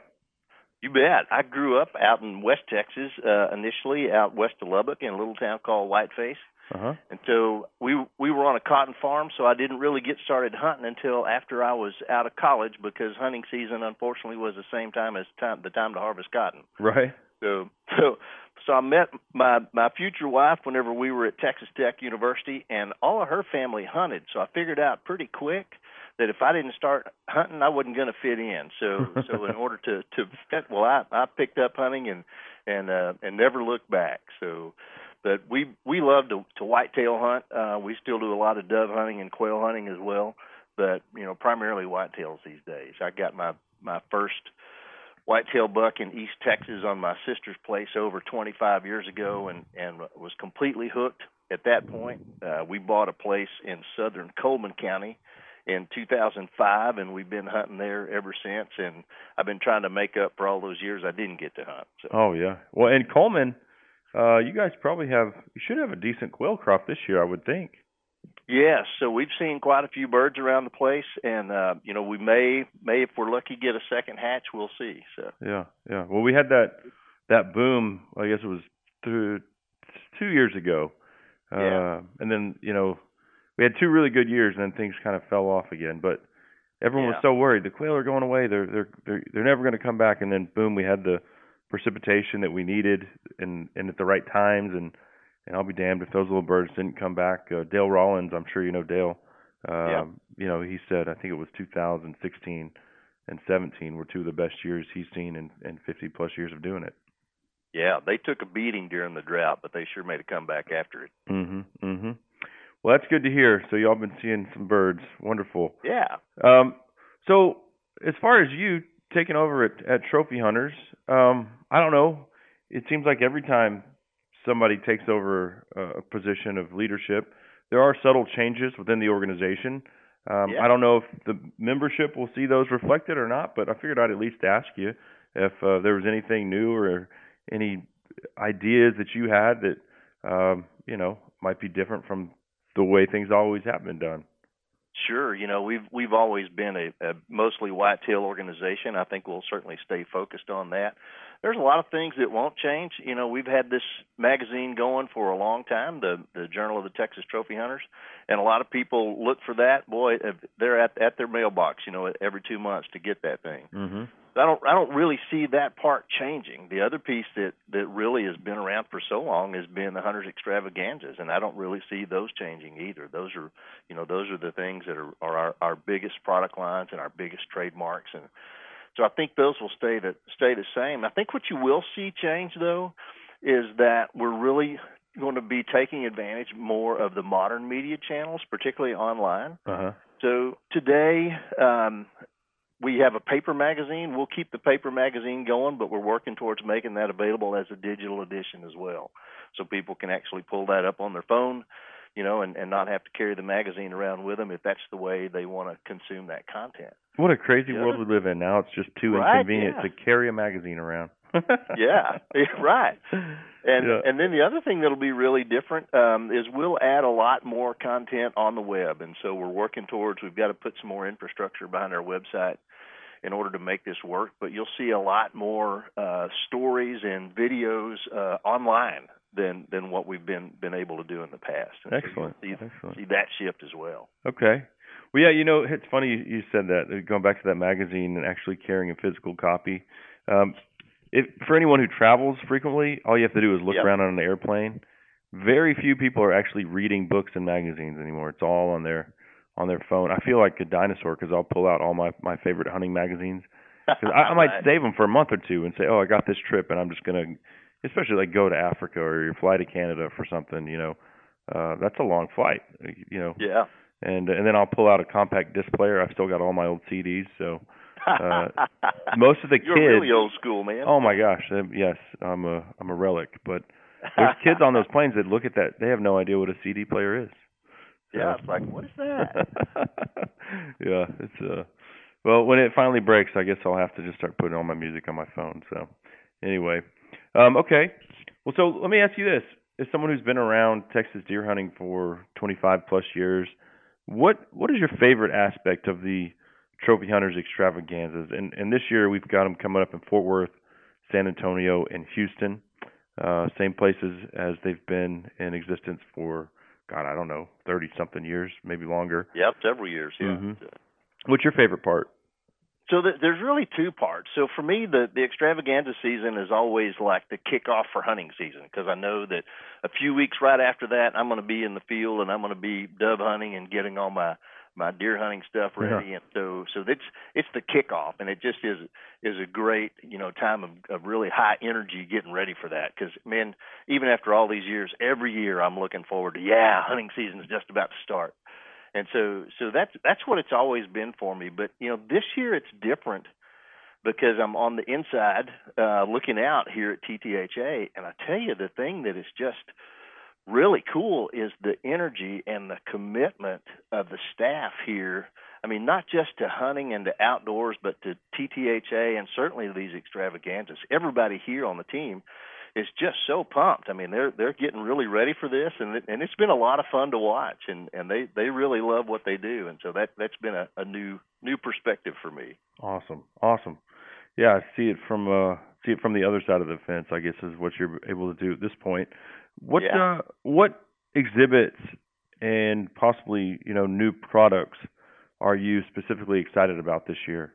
You bet. I grew up out in West Texas, uh, initially out west of Lubbock in a little town called Whiteface. Uh-huh. And so we we were on a cotton farm, so I didn't really get started hunting until after I was out of college because hunting season unfortunately was the same time as time the time to harvest cotton. Right. So so so I met my my future wife whenever we were at Texas Tech University, and all of her family hunted. So I figured out pretty quick that if I didn't start hunting, I wasn't going to fit in. So so in order to to fit, well, I I picked up hunting and and uh, and never looked back. So but we we love to to whitetail hunt. Uh, we still do a lot of dove hunting and quail hunting as well, but you know primarily whitetails these days. I got my my first whitetail buck in East Texas on my sister's place over 25 years ago, and and was completely hooked at that point. Uh, we bought a place in southern Coleman County in 2005, and we've been hunting there ever since. And I've been trying to make up for all those years I didn't get to hunt. So. Oh yeah, well, in Coleman uh, you guys probably have you should have a decent quail crop this year, I would think. Yes, so we've seen quite a few birds around the place, and uh, you know we may may if we're lucky get a second hatch. We'll see. So yeah, yeah. Well, we had that that boom. I guess it was through two years ago, uh, yeah. and then you know we had two really good years, and then things kind of fell off again. But everyone yeah. was so worried the quail are going away. They're they're they're they're never going to come back, and then boom, we had the precipitation that we needed and and at the right times and and I'll be damned if those little birds didn't come back. Uh, Dale Rollins, I'm sure you know Dale. Uh, yeah. You know, he said I think it was 2016 and 17 were two of the best years he's seen in, in 50 plus years of doing it. Yeah, they took a beating during the drought, but they sure made a comeback after it. Mhm. Mhm. Well, that's good to hear. So y'all been seeing some birds. Wonderful. Yeah. Um, so as far as you taking over at, at Trophy Hunters, um, I don't know. It seems like every time somebody takes over a position of leadership, there are subtle changes within the organization. Um, Yeah. I don't know if the membership will see those reflected or not, but I figured I'd at least ask you if uh, there was anything new or any ideas that you had that um, you know might be different from the way things always have been done. Sure, you know we've we've always been a, a mostly whitetail organization. I think we'll certainly stay focused on that. There's a lot of things that won't change. You know, we've had this magazine going for a long time, the the Journal of the Texas Trophy Hunters, and a lot of people look for that. Boy, they're at at their mailbox, you know, every two months to get that thing. Mm-hmm. I don't I don't really see that part changing. The other piece that that really has been around for so long has been the hunters extravaganzas, and I don't really see those changing either. Those are you know those are the things that are, are our our biggest product lines and our biggest trademarks, and so I think those will stay the stay the same. I think what you will see change though is that we're really going to be taking advantage more of the modern media channels, particularly online. Uh huh. So today, um, we have a paper magazine. We'll keep the paper magazine going, but we're working towards making that available as a digital edition as well, so people can actually pull that up on their phone, you know, and, and not have to carry the magazine around with them if that's the way they want to consume that content. What a crazy The world we live in now. It's just too Right, inconvenient yeah. to carry a magazine around. yeah, right. And Yeah. and then the other thing that'll be really different um, is we'll add a lot more content on the web, and so we're working towards. We've got to put some more infrastructure behind our website in order to make this work. But you'll see a lot more uh, stories and videos uh, online than than what we've been been able to do in the past. And so Excellent. see, Excellent. see that shift as well. Okay. Well, yeah, you know, it's funny you- you said that. Going back to that magazine and actually carrying a physical copy. Um, if for anyone who travels frequently, all you have to do is look Yep. around on an airplane. Very few people are actually reading books and magazines anymore. It's all on their on their phone. I feel like a dinosaur because I'll pull out all my my favorite hunting magazines. Because I, I might save them for a month or two and say, "Oh, I got this trip, and I'm just gonna," especially like go to Africa or you fly to Canada for something. You know, uh, that's a long flight. You know, Yeah. and and then I'll pull out a compact disc player. I've still got all my old CDs, so uh, most of the kids You're really old school, man. Oh my gosh, um, yes, I'm a I'm a relic. But there's kids on those planes that look at that. They have no idea what a CD player is. Yeah, it's like what is that? yeah, it's uh well, when it finally breaks, I guess I'll have to just start putting all my music on my phone. So, anyway, um, okay. Well, so let me ask you this: as someone who's been around Texas deer hunting for 25 plus years, what what is your favorite aspect of the Trophy Hunters extravaganzas? And and this year we've got them coming up in Fort Worth, San Antonio, and Houston. Uh, same places as they've been in existence for God, I don't know, 30 something years, maybe longer. Yep, several years. Yeah. Mhm. What's your favorite part? So th- there's really two parts. So for me, the the extravaganza season is always like the kickoff for hunting season because I know that a few weeks right after that, I'm going to be in the field and I'm going to be dove hunting and getting all my my deer hunting stuff ready. And so so it's it's the kickoff, and it just is is a great you know time of, of really high energy getting ready for that. Because man, even after all these years, every year I'm looking forward to yeah, hunting season is just about to start and so so that's that's what it's always been for me but you know this year it's different because I'm on the inside uh looking out here at TTHA and I tell you the thing that is just really cool is the energy and the commitment of the staff here I mean not just to hunting and to outdoors but to TTHA and certainly these extravaganzas everybody here on the team is just so pumped. I mean, they're they're getting really ready for this, and and it's been a lot of fun to watch, and and they they really love what they do, and so that that's been a, a new new perspective for me. Awesome, awesome. Yeah, I see it from uh see it from the other side of the fence. I guess is what you're able to do at this point. What Yeah. uh what exhibits and possibly you know new products are you specifically excited about this year?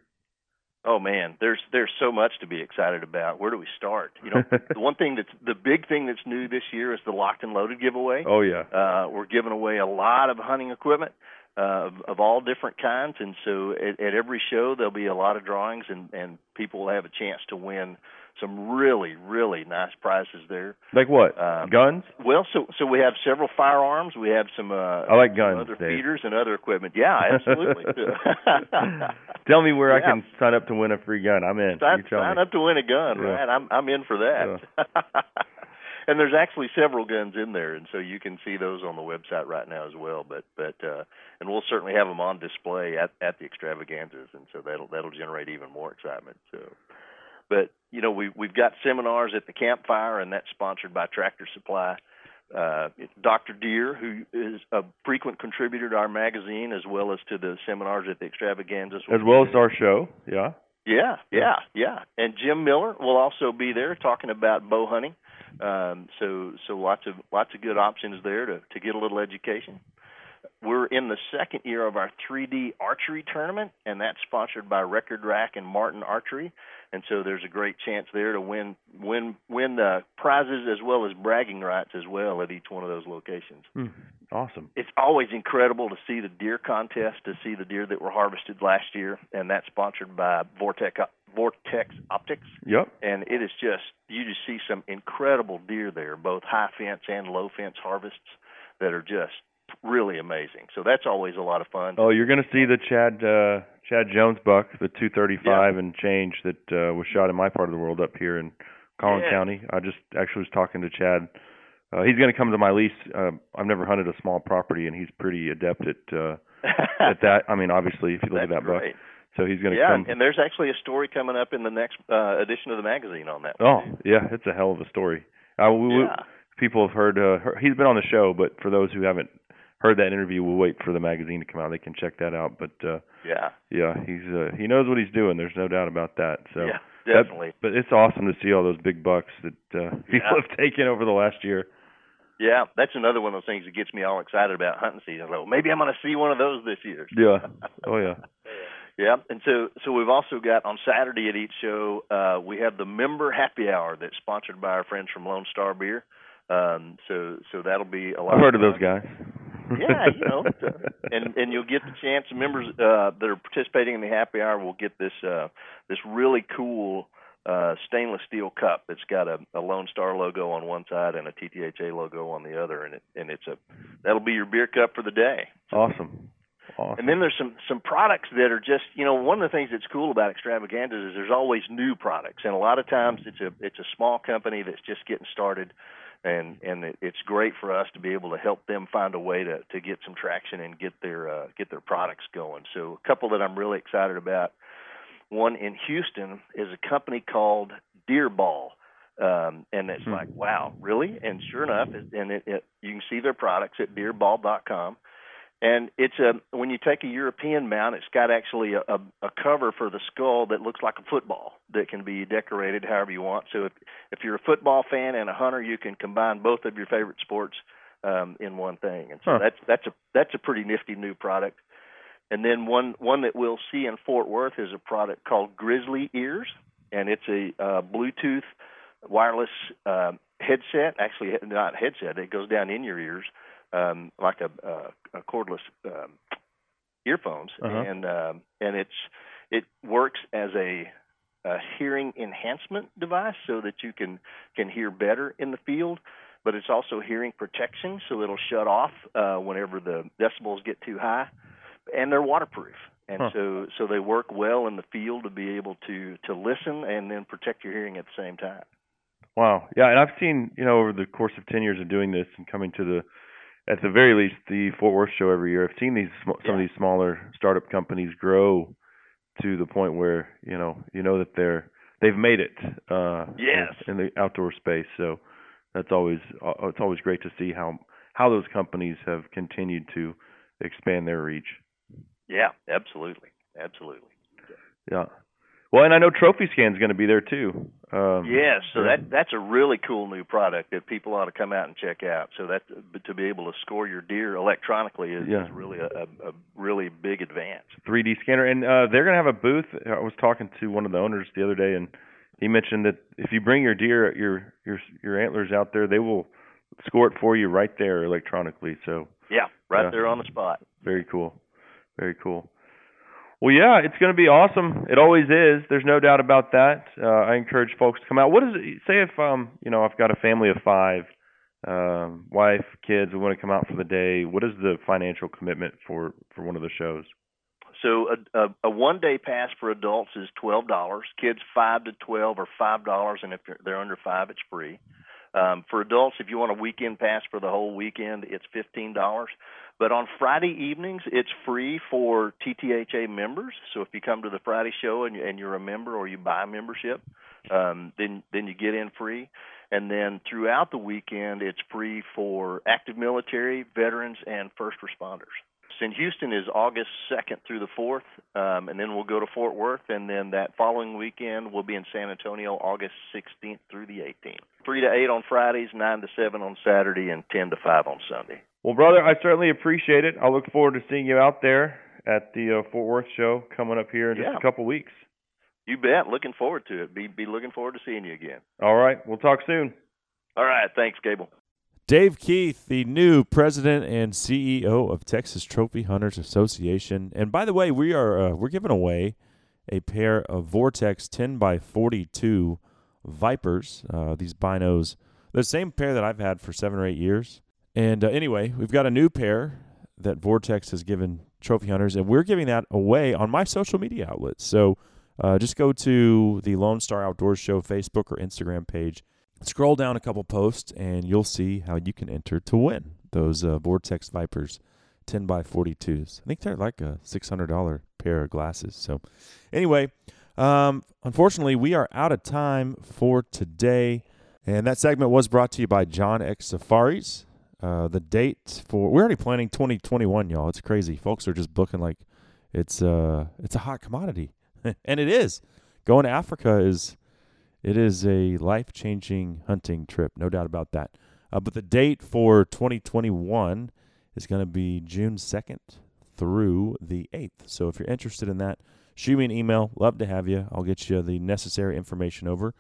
Oh man, there's there's so much to be excited about. Where do we start? You know, the one thing that's the big thing that's new this year is the locked and loaded giveaway. Oh yeah. Uh, we're giving away a lot of hunting equipment. uh, of, of all different kinds. And so at, at every show there'll be a lot of drawings, and and people will have a chance to win some really really nice prizes there. Like what? Um, Guns? Well, so so we have several firearms. We have some. Uh, I like guns, Other Dave. feeders and other equipment. Yeah, absolutely. Tell me where I can sign up to win a free gun. I'm in. sign, sign up to win a gun, Yeah. right? I'm I'm in for that. and there's actually several guns in there, and so you can see those on the website right now as well. But but uh, and we'll certainly have them on display at at the extravaganzas, and so that'll that'll generate even more excitement. So. But you know we we've got seminars at the campfire, and that's sponsored by Tractor Supply. Uh, Dr. Deer, who is a frequent contributor to our magazine, as well as to the seminars at the extravaganzas. As well as our show. Yeah. Yeah, yeah, yeah. And Jim Miller will also be there talking about bow hunting. Um, so so lots of lots of good options there to to get a little education. We're in the second year of our 3D archery tournament, and that's sponsored by Record Rack and Martin Archery. And so there's a great chance there to win win win the prizes as well as bragging rights as well at each one of those locations Hmm. Awesome. it's always incredible to see the deer contest, to see the deer that were harvested last year, and that's sponsored by Vortex Vortex Optics. Yep. And it is just you just see some incredible deer there, both high fence and low fence harvests that are just really amazing. So that's always a lot of fun. Oh, you're going to see the Chad uh, Chad Jones buck, the 235 and change that uh, was shot in my part of the world up here in Collin Yeah. County. I just actually was talking to Chad. Uh, he's going to come to my lease. Uh, I've never hunted a small property, and he's pretty adept at uh, at that. I mean, obviously, if you look at That's that buck, so he's going to yeah, come. and there's actually a story coming up in the next uh, edition of the magazine on that. Oh, yeah, it's a hell of a story. Uh, we, we, Yeah. people have heard, uh, heard. He's been on the show, but for those who haven't heard that interview, we'll wait for the magazine to come out. They can check that out. But uh, Yeah. yeah, he's uh, he knows what he's doing. There's no doubt about that. So Yeah, that- definitely. but it's awesome to see all those big bucks that uh, people Yeah. have taken over the last year. Yeah, that's another one of those things that gets me all excited about hunting season. Like, well, maybe I'm going to see one of those this year. Yeah. Oh yeah. Yeah, and so so we've also got on Saturday at each show uh, we have the member happy hour that's sponsored by our friends from Lone Star Beer. Um, so so that'll be a lot. I've heard of fun. those guys. Yeah, you know, and and you'll get the chance. Members uh, that are participating in the happy hour will get this uh, this really cool uh, stainless steel cup that's got a, a Lone Star logo on one side and a TTHA logo on the other, and it and it's a that'll be your beer cup for the day. Awesome. Awesome. And then there's some some products that are just you know one of the things that's cool about extravaganzas is there's always new products, and a lot of times it's a it's a small company that's just getting started, and and it, it's great for us to be able to help them find a way to to get some traction and get their uh, get their products going. So a couple that I'm really excited about. One in Houston is a company called Deer Ball. Um, and it's like, wow, really? And sure enough, it, and it, it, you can see their products at deerball.com. And it's a when you take a European mount, it's got actually a, a, a cover for the skull that looks like a football that can be decorated however you want. So if if you're a football fan and a hunter, you can combine both of your favorite sports um, in one thing. And so Huh. that's that's a that's a pretty nifty new product. And then one one that we'll see in Fort Worth is a product called Grizzly Ears, and it's a uh, Bluetooth wireless um, headset. Actually, not headset; it goes down in your ears um, like a, a, a cordless um, earphones, Uh-huh. and um, and it's it works as a, a hearing enhancement device, so that you can can hear better in the field. But it's also hearing protection, so it'll shut off uh, whenever the decibels get too high, and they're waterproof. And Huh. so, so they work well in the field to be able to to listen and then protect your hearing at the same time. Wow. Yeah, and I've seen, you know, over the course of 10 years of doing this and coming to the at the very least the Fort Worth show every year, I've seen these sm- some of these smaller startup companies grow to the point where, you know, you know that they're they've made it uh Yes. in, in the outdoor space. So that's always uh, it's always great to see how how those companies have continued to expand their reach. Yeah, absolutely, absolutely. Yeah. Well, and I know Trophy Scan's going to be there too. Um, Yes, so that that's a really cool new product that people ought to come out and check out. So that to be able to score your deer electronically is, Yeah. is really a, a, a really big advance. 3D scanner, and uh, they're going to have a booth. I was talking to one of the owners the other day, and he mentioned that if you bring your deer, your your your antlers out there, they will score it for you right there electronically. So Yeah, right Yeah. there on the spot. very cool. Very cool. Well, yeah, it's going to be awesome. It always is. There's no doubt about that. Uh, I encourage folks to come out. What is it? Say if um, you know, I've got a family of five, um, wife, kids, we want to come out for the day. What is the financial commitment for for one of the shows? So a, a, a one day pass for adults is twelve dollars. Kids five to twelve are five dollars, and if they're under five, it's free. Um, for adults, if you want a weekend pass for the whole weekend, it's fifteen dollars. But on Friday evenings, it's free for TTHA members. So if you come to the Friday show and, and you're a member or you buy membership, um, then then you get in free. And then throughout the weekend, it's free for active military, veterans, and first responders in Houston is August 2nd through the 4th, um, and then we'll go to Fort Worth, and then that following weekend we'll be in San Antonio August 16th through the 18th. 3 to 8 on Fridays, 9 to 7 on Saturday, and 10 to 5 on Sunday. Well, brother, I certainly appreciate it. I look forward to seeing you out there at the uh, Fort Worth show coming up here in just Yeah. a couple weeks. You bet. Looking forward to it. Be be looking forward to seeing you again. All right, we'll talk soon. All right. Thanks, Cable. Dave Keith, the new president and CEO of Texas Trophy Hunters Association. And by the way, we are uh, we're giving away a pair of Vortex 10 by 42 Vipers. Uh, these binos, the same pair that I've had for seven or eight years. And uh, anyway, we've got a new pair that Vortex has given trophy hunters, and we're giving that away on my social media outlets. So uh, just go to the Lone Star Outdoors Show Facebook or Instagram page. Scroll down a couple posts, and you'll see how you can enter to win those uh, Vortex Vipers 10 by 42s. I think they're like a $600 pair of glasses. So, anyway, um, unfortunately, we are out of time for today. And that segment was brought to you by John X Safaris. Uh, the date for we're already planning 2021, y'all. It's crazy. Folks are just booking like it's uh it's a hot commodity, and it is. Going to Africa is it is a life changing hunting trip, no doubt about that. Uh, but the date for 2021 is going to be June 2nd through the 8th. So if you're interested in that, shoot me an email. Love to have you. I'll get you the necessary information over,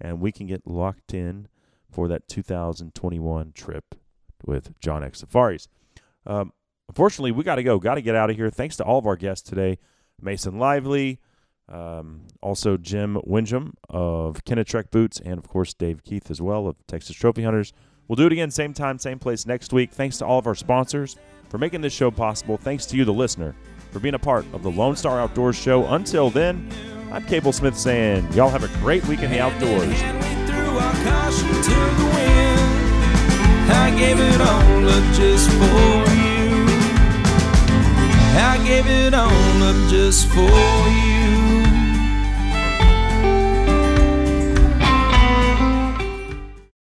and we can get locked in for that 2021 trip with John X Safaris. Um, unfortunately, we got to go. Got to get out of here. Thanks to all of our guests today Mason Lively, um, also Jim Winjum of Kenetrek Boots, and of course Dave Keith as well of Texas Trophy Hunters. We'll do it again, same time, same place next week. Thanks to all of our sponsors for making this show possible. Thanks to you, the listener, for being a part of the Lone Star Outdoors Show. Until then, I'm Cable Smith saying, y'all have a great week in the outdoors. I gave it all up just for you. I gave it all up just for you.